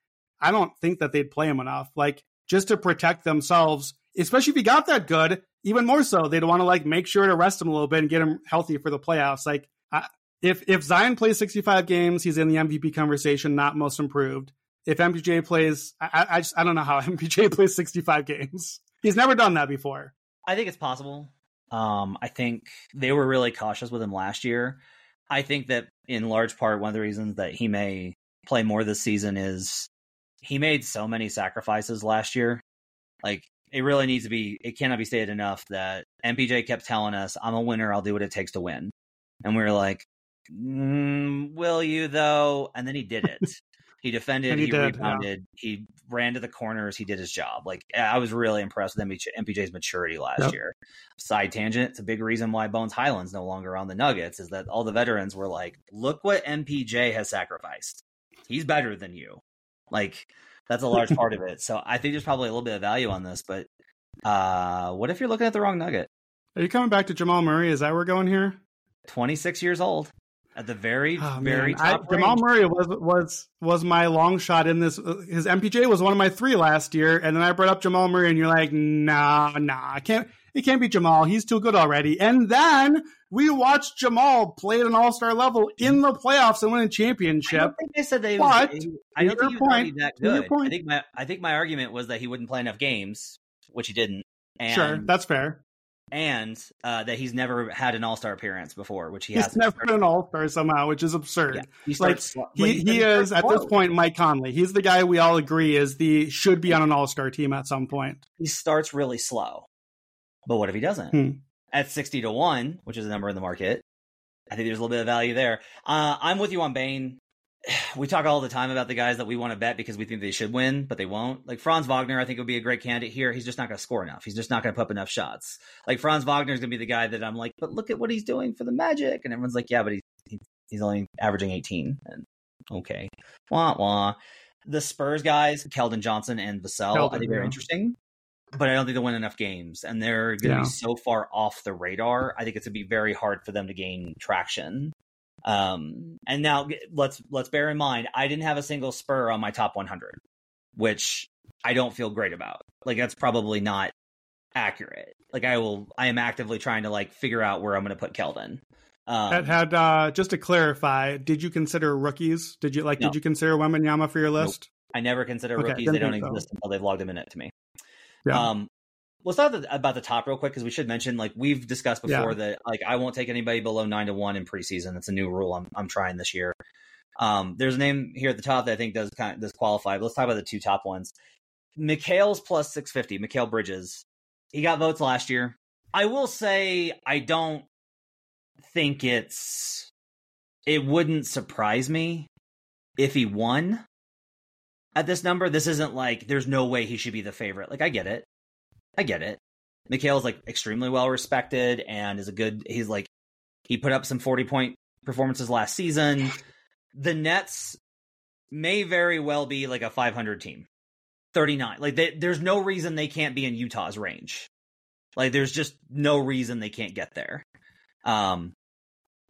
I don't think that they'd play him enough. Like, just to protect themselves, especially if he got that good, even more so, they'd want to like make sure to rest him a little bit and get him healthy for the playoffs. Like, I, if if Zion plays 65 games, he's in the MVP conversation, not most improved. If MPJ plays, I, I just I don't know how MPJ plays 65 games. He's never done that before. I think it's possible. Um, I think they were really cautious with him last year. I think that in large part, one of the reasons that he may play more this season is he made so many sacrifices last year. Like it really needs to be, it cannot be stated enough that MPJ kept telling us, I'm a winner. I'll do what it takes to win. And we were like, mm, will you though? And then he did it. He defended, he, he did, rebounded, yeah. he ran to the corners, he did his job. Like I was really impressed with MPJ's maturity last yep. year. Side tangent, it's a big reason why Bones Hyland's no longer on the Nuggets is that all the veterans were like, "Look what MPJ has sacrificed. He's better than you." Like that's a large part of it. So I think there's probably a little bit of value on this, but uh what if you're looking at the wrong nugget? Are you coming back to Jamal Murray? Is that where we're going here? 26 years old at the very oh, very top. I, Jamal Murray was was was my long shot in this. His MPJ was one of my three last year, and then I brought up Jamal Murray, and you're like, nah, nah, I can't. It can't be Jamal. He's too good already. And then we watched Jamal play at an All Star level in the playoffs and win a championship. I think they said they. But was, I don't think point, that good. I think my I think my argument was that he wouldn't play enough games, which he didn't. And sure, that's fair and uh, that he's never had an All Star appearance before, which he has never been an All Star somehow, which is absurd. Yeah, he like he, he is at this point Mike Conley. He's the guy we all agree is the should be on an All Star team at some point. He starts really slow, but what if he doesn't? Hmm. At sixty to one, which is a number in the market, I think there's a little bit of value there. Uh, I'm with you on Bane. We talk all the time about the guys that we want to bet because we think they should win, but they won't. Like Franz Wagner, I think would be a great candidate here. He's just not going to score enough. He's just not going to put up enough shots. Like Franz Wagner is going to be the guy that I'm like, but look at what he's doing for the Magic, and everyone's like, yeah, but he's he's only averaging 18. And okay, wah wah. The Spurs guys, Keldon Johnson and Vassell, Keldon, I think they're yeah. interesting but I don't think they'll win enough games, and they're going to yeah. be so far off the radar. I think it's going to be very hard for them to gain traction. Um, and now let's let's bear in mind, I didn't have a single Spur on my top 100, which I don't feel great about. Like that's probably not accurate. Like I will, I am actively trying to like figure out where I'm going to put Keldon. Um, had, had uh, just to clarify, did you consider rookies? Did you like? No. Did you consider Wembanyama for your list? Nope. I never consider okay, rookies. They don't exist until they've logged a minute to me. Yeah. Um, let's talk about the top real quick because we should mention like we've discussed before yeah. that like I won't take anybody below nine to one in preseason. It's a new rule I'm I'm trying this year. Um, there's a name here at the top that I think does kind of does qualify. But let's talk about the two top ones. Mikal's plus six fifty. Mikal Bridges. He got votes last year. I will say I don't think it's. It wouldn't surprise me if he won at this number. This isn't like there's no way he should be the favorite. Like I get it. I get it. Mikal's like extremely well respected and is a good he's like he put up some 40 point performances last season. The Nets may very well be like a 500 team. 39. Like they, there's no reason they can't be in Utah's range. Like there's just no reason they can't get there. Um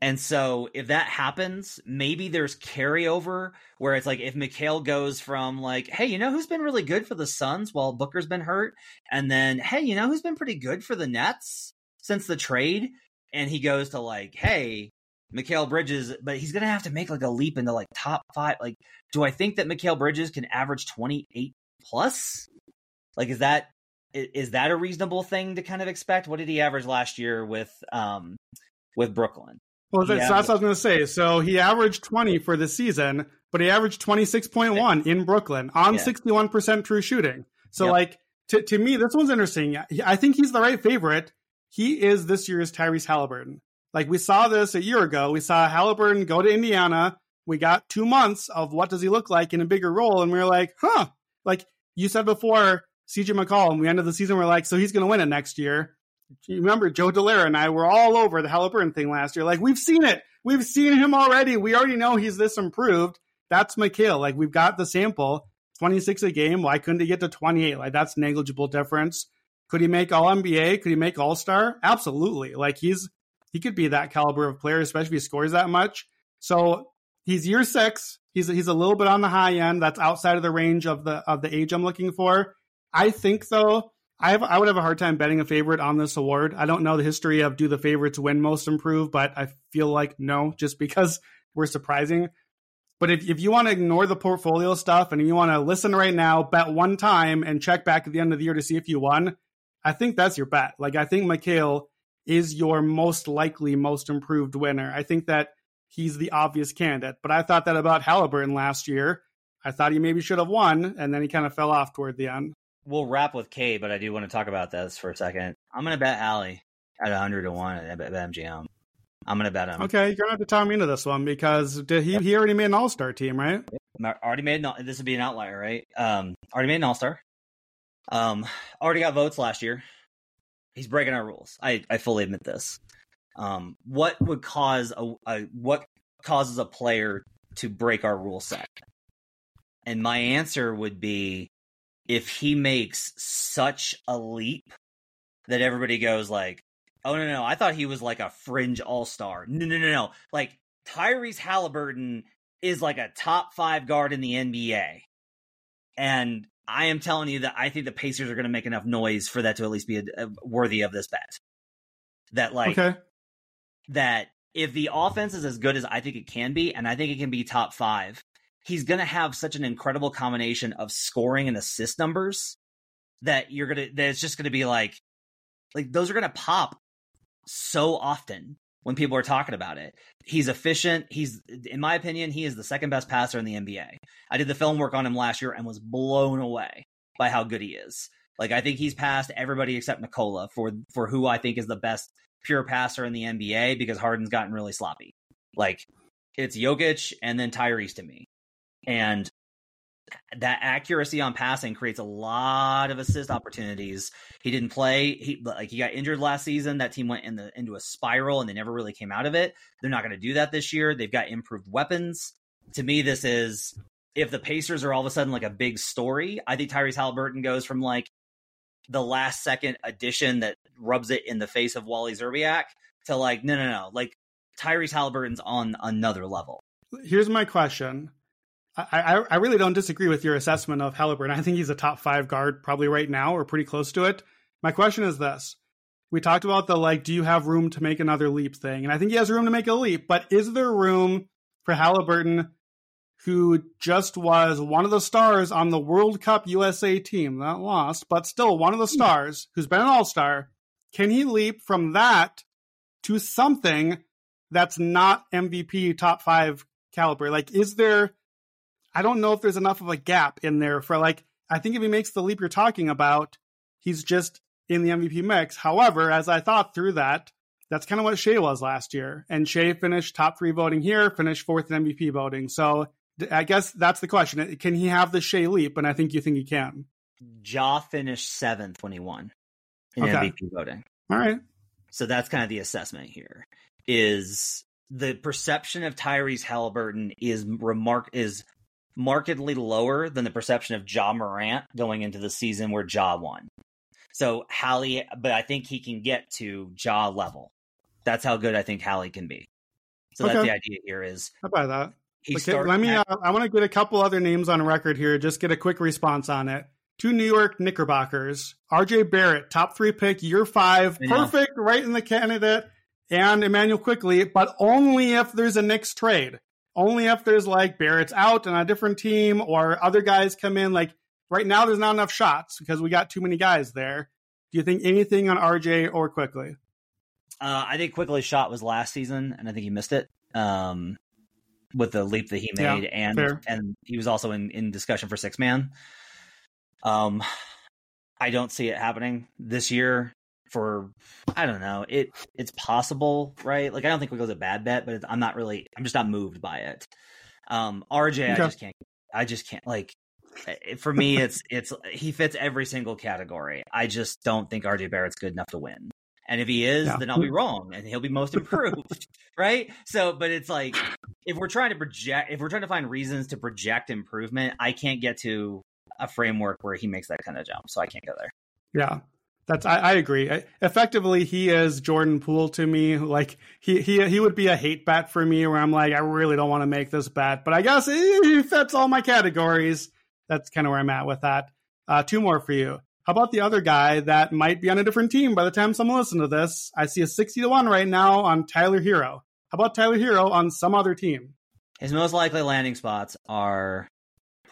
and so if that happens, maybe there's carryover where it's like if Mikal goes from like, hey, you know who's been really good for the Suns while Booker's been hurt? And then, hey, you know who's been pretty good for the Nets since the trade? And he goes to like, hey, Mikal Bridges, but he's gonna have to make like a leap into like top five. Like, do I think that Mikal Bridges can average 28 plus? Like, is that is that a reasonable thing to kind of expect? What did he average last year with um with Brooklyn? Well, that's, that's what I was going to say. So he averaged 20 for the season, but he averaged 26.1 in Brooklyn on yeah. 61% true shooting. So, yep. like, to, to me, this one's interesting. I think he's the right favorite. He is this year's Tyrese Haliburton. Like, we saw this a year ago. We saw Haliburton go to Indiana. We got two months of what does he look like in a bigger role. And we were like, huh. Like you said before, CJ McCollum, we ended the season, we're like, so he's going to win it next year remember Joe Dellera and I were all over the Haliburton thing last year. Like we've seen it. We've seen him already. We already know he's this improved. That's Mikal. Like we've got the sample. 26 a game. Why couldn't he get to 28? Like that's negligible difference. Could he make all NBA? Could he make all star? Absolutely. Like he's he could be that caliber of player, especially if he scores that much. So he's year six. He's he's a little bit on the high end. That's outside of the range of the of the age I'm looking for. I think though I have, I would have a hard time betting a favorite on this award. I don't know the history of do the favorites win most improved, but I feel like no, just because we're surprising. But if, if you want to ignore the portfolio stuff and you want to listen right now, bet one time and check back at the end of the year to see if you won, I think that's your bet. Like I think Mikal is your most likely most improved winner. I think that he's the obvious candidate. But I thought that about Haliburton last year. I thought he maybe should have won, and then he kind of fell off toward the end we'll wrap with K, but I do want to talk about this for a second. I'm going to bet Hali at 100 to 1 at MGM. I'm going to bet him. Okay, you're going to have to tie me into this one because did he, he already made an all star team, right? Already made an, this would be an outlier, right? Um, already made an all star. Um, already got votes last year. He's breaking our rules. I, I fully admit this. Um, what would cause a, a what causes a player to break our rule set? And my answer would be if he makes such a leap that everybody goes like, "Oh no, no, I thought he was like a fringe all-star." No, no, no, no. Like Tyrese Haliburton is like a top 5 guard in the NBA. And I am telling you that I think the Pacers are going to make enough noise for that to at least be a, a, worthy of this bet. That like okay. that if the offense is as good as I think it can be, and I think it can be top five, he's going to have such an incredible combination of scoring and assist numbers that you're going to, that it's just going to be like, like those are going to pop so often when people are talking about it. He's efficient. He's, in my opinion, he is the second best passer in the NBA. I did the film work on him last year and was blown away by how good he is. Like I think he's passed everybody except Nikola for for who I think is the best pure passer in the NBA because Harden's gotten really sloppy. Like it's Jokic and then Tyrese to me. And that accuracy on passing creates a lot of assist opportunities. He didn't play. He like he got injured last season. That team went in the into a spiral and they never really came out of it. They're not going to do that this year. They've got improved weapons. To me, this is if the Pacers are all of a sudden like a big story. I think Tyrese Haliburton goes from like the last second addition that rubs it in the face of Wally Szczerbiak to like no no no like Tyrese Haliburton's on another level. Here's my question. I, I, really don't disagree with your assessment of Haliburton. I think he's a top five guard probably right now or pretty close to it. My question is this. We talked about the like, do you have room to make another leap thing? And I think he has room to make a leap, but is there room for Haliburton, who just was one of the stars on the World Cup USA team, not lost, but still one of the stars, who's been an all star? Can he leap from that to something that's not MVP top five caliber? Like, is there I don't know if there's enough of a gap in there for like I think if he makes the leap you're talking about, he's just in the MVP mix. However, as I thought through that, that's kind of what Shai was last year. And Shai finished top three voting here, finished fourth in MVP voting. So I guess that's the question. Can he have the Shai leap? And I think you think he can. Ja finished seventh when he won in okay. MVP voting. All right. So that's kind of the assessment here. Is the perception of Tyrese Haliburton is remark is markedly lower than the perception of Ja Morant going into the season where Ja won. So Hali, but I think he can get to Ja level. That's how good I think Hali can be. So okay. that's the idea here is. How about that? Okay, let me. At, uh, I want to get a couple other names on record here. Just get a quick response on it. Two New York Knickerbockers, R.J. Barrett, top three pick, year five, perfect, right in the candidate, and Immanuel Quickley, but only if there's a Knicks trade only if there's like Barrett's out on a different team or other guys come in. Like right now, there's not enough shots because we got too many guys there. Do you think anything on RJ or Quickley? Uh, I think Quickley's shot was last season, and I think he missed it um, with the leap that he made, yeah, and fair. and he was also in, in discussion for six man. Um, I don't see it happening this year for I don't know. It it's possible, right? Like I don't think it goes a bad bet, but I'm not really. I'm just not moved by it. Um, RJ, okay. I just can't. I just can't like. Eh, for me, it's it's he fits every single category. I just don't think RJ Barrett's good enough to win. And if he is, yeah. then I'll be wrong, and he'll be most improved, right? So, but it's like if we're trying to project, if we're trying to find reasons to project improvement, I can't get to a framework where he makes that kind of jump, so I can't go there. Yeah, that's I, I agree. I, effectively, he is Jordan Poole to me. Like he he he would be a hate bet for me, where I'm like, I really don't want to make this bet, but I guess he fits all my categories. That's kind of where I'm at with that. Uh, two more for you. How about the other guy that might be on a different team by the time someone listens to this? I see a 60 to 1 right now on Tyler Herro. How about Tyler Herro on some other team? His most likely landing spots are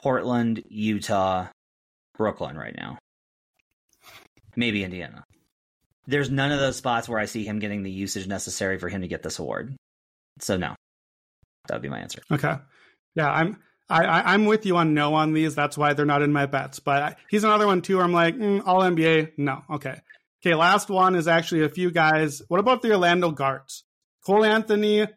Portland, Utah, Brooklyn right now maybe Indiana. There's none of those spots where I see him getting the usage necessary for him to get this award. So no, that would be my answer. Okay, yeah, I'm I, I am with you on no on these. That's why they're not in my bets. But I, he's another one too. Where I'm like mm, all NBA. No, okay, okay. Last one is actually a few guys. What about the Orlando guards? Cole Anthony.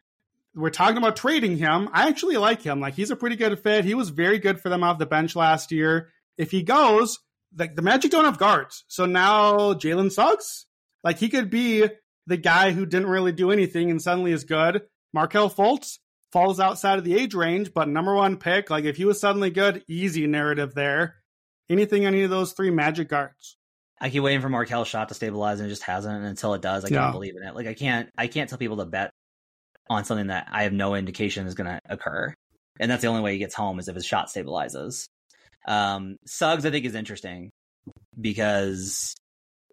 We're talking about trading him. I actually like him. Like he's a pretty good fit. He was very good for them off the bench last year. If he goes, like the Magic don't have guards. So now Jalen Suggs, like he could be the guy who didn't really do anything and suddenly is good. Markelle Fultz falls outside of the age range, but number one pick. Like if he was suddenly good, easy narrative there. Anything any of those three Magic guards. I keep waiting for Markelle's shot to stabilize and it just hasn't. And until it does, I can't believe in it. Like I can't, I can't tell people to bet on something that I have no indication is going to occur. And that's the only way he gets home is if his shot stabilizes. Um, Suggs, I think, is interesting because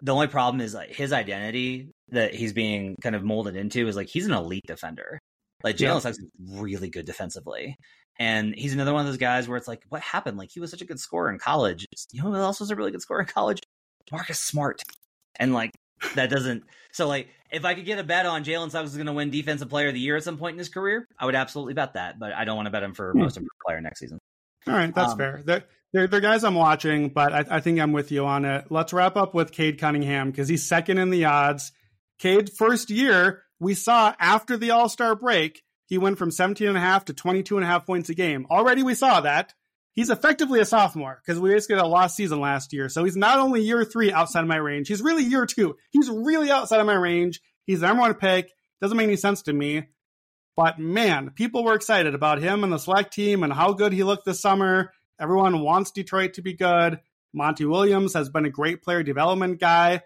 the only problem is like his identity that he's being kind of molded into is like he's an elite defender. Like Jalen yeah. Suggs is really good defensively. And he's another one of those guys where it's like, what happened? Like he was such a good scorer in college. You know who else was a really good scorer in college? Marcus Smart. And like that doesn't so like if I could get a bet on Jalen Suggs is going to win Defensive Player of the Year at some point in his career, I would absolutely bet that. But I don't want to bet him for hmm. most improved player next season. All right, that's um, fair. They're, they're, they're, guys I'm watching, but I, I, think I'm with you on it. Let's wrap up with Cade Cunningham because he's second in the odds. Cade, first year, we saw after the All Star break, he went from 17 and a half to 22 and a half points a game. Already we saw that. He's effectively a sophomore because we basically had a lost season last year. So he's not only year three outside of my range, he's really year two. He's really outside of my range. He's the number one pick. Doesn't make any sense to me. But man, people were excited about him and the select team and how good he looked this summer. Everyone wants Detroit to be good. Monty Williams has been a great player development guy.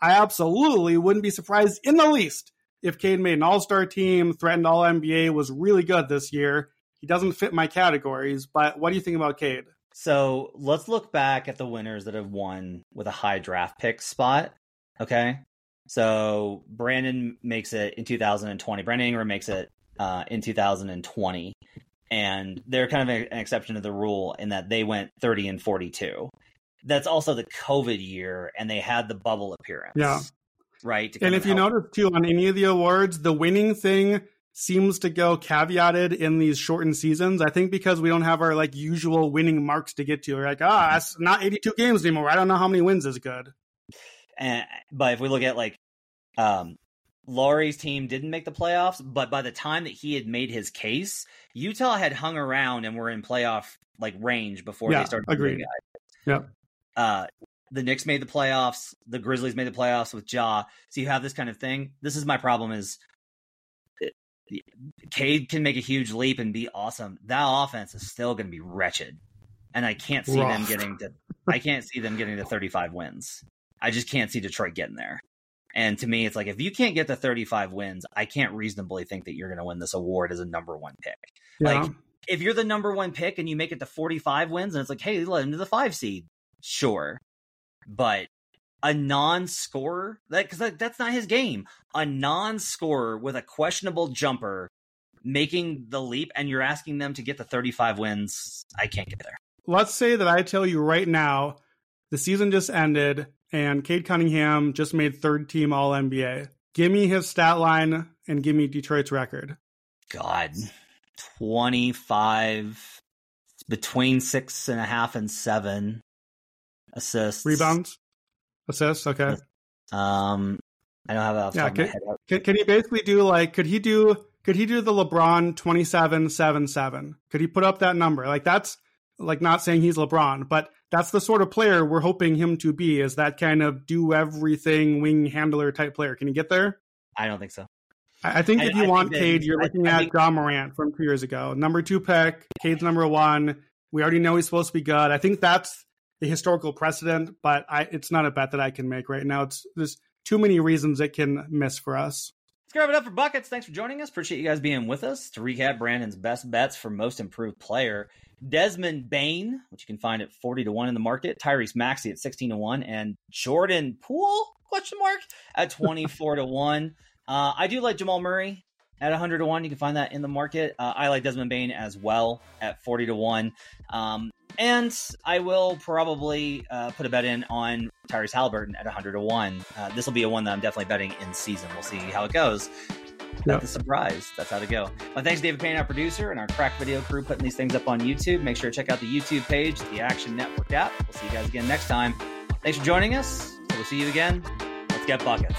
I absolutely wouldn't be surprised in the least if Cade made an all star team, threatened all NBA, was really good this year. He doesn't fit my categories, but what do you think about Cade? So let's look back at the winners that have won with a high draft pick spot. Okay. So Brandon makes it in 2020. Brandon Ingram makes it uh, in 2020. And they're kind of an exception to the rule in that they went 30 and 42. That's also the COVID year, and they had the bubble appearance. Yeah right? And if you notice too, on any of the awards, the winning thing seems to go caveated in these shortened seasons. I think because we don't have our like usual winning marks to get to. We're like, ah, oh, it's not 82 games anymore. I don't know how many wins is good. And but if we look at like um Lauri's team didn't make the playoffs, but by the time that he had made his case, Utah had hung around and were in playoff like range before yeah, they started. Agreed. Yep. Uh, the Knicks made the playoffs, the Grizzlies made the playoffs with Ja. So you have this kind of thing. This is my problem is Cade can make a huge leap and be awesome. That offense is still going to be wretched. And I can't see Rough. them getting to I can't see them getting to 35 wins. I just can't see Detroit getting there. And to me, it's like if you can't get to 35 wins, I can't reasonably think that you're going to win this award as a number one pick. Yeah. Like if you're the number one pick and you make it to 45 wins, and it's like, hey, let him to the five seed, sure but a non-scorer that because that, that's not his game. A non-scorer with a questionable jumper making the leap, and you're asking them to get the 35 wins. I can't get there. Let's say that I tell you right now, the season just ended, and Cade Cunningham just made third team All NBA. Give me his stat line and give me Detroit's record. God, 25 between six and a half and seven assists, rebounds, assists. Okay. Um, I don't have that. yeah, can, can, can, he basically do like? Could he do? Could he do the LeBron twenty seven seven seven? Could he put up that number? Like that's like not saying he's LeBron, but that's the sort of player we're hoping him to be. Is that kind of do everything wing handler type player? Can he get there? I don't think so. I, think if you I want Cade, you're looking at think, Ja Morant from two years ago, number two pick. Cade's number one. We already know he's supposed to be good. I think that's the historical precedent, but I, it's not a bet that I can make right now. It's there's too many reasons it can miss for us. Let's grab it up for buckets. Thanks for joining us. Appreciate you guys being with us. To recap Brandon's best bets for most improved player, Desmond Bane, which you can find at 40 to 1 in the market, Tyrese Maxey at 16 to 1, and Jordan Poole question mark at 24 to 1. Uh, I do like Jamal Murray at 100 to 1. You can find that in the market. Uh, I like Desmond Bane as well at 40 to 1. Um, and I will probably uh, put a bet in on Tyrese Haliburton at 100 to 1. Uh, this will be a one that I'm definitely betting in season. We'll see how it goes. That's a surprise. That's how to go. Well, thanks, David Payne, our producer, and our crack video crew putting these things up on YouTube. Make sure to check out the YouTube page, the Action Network app. We'll see you guys again next time. Thanks for joining us. We'll see you again. Let's get buckets.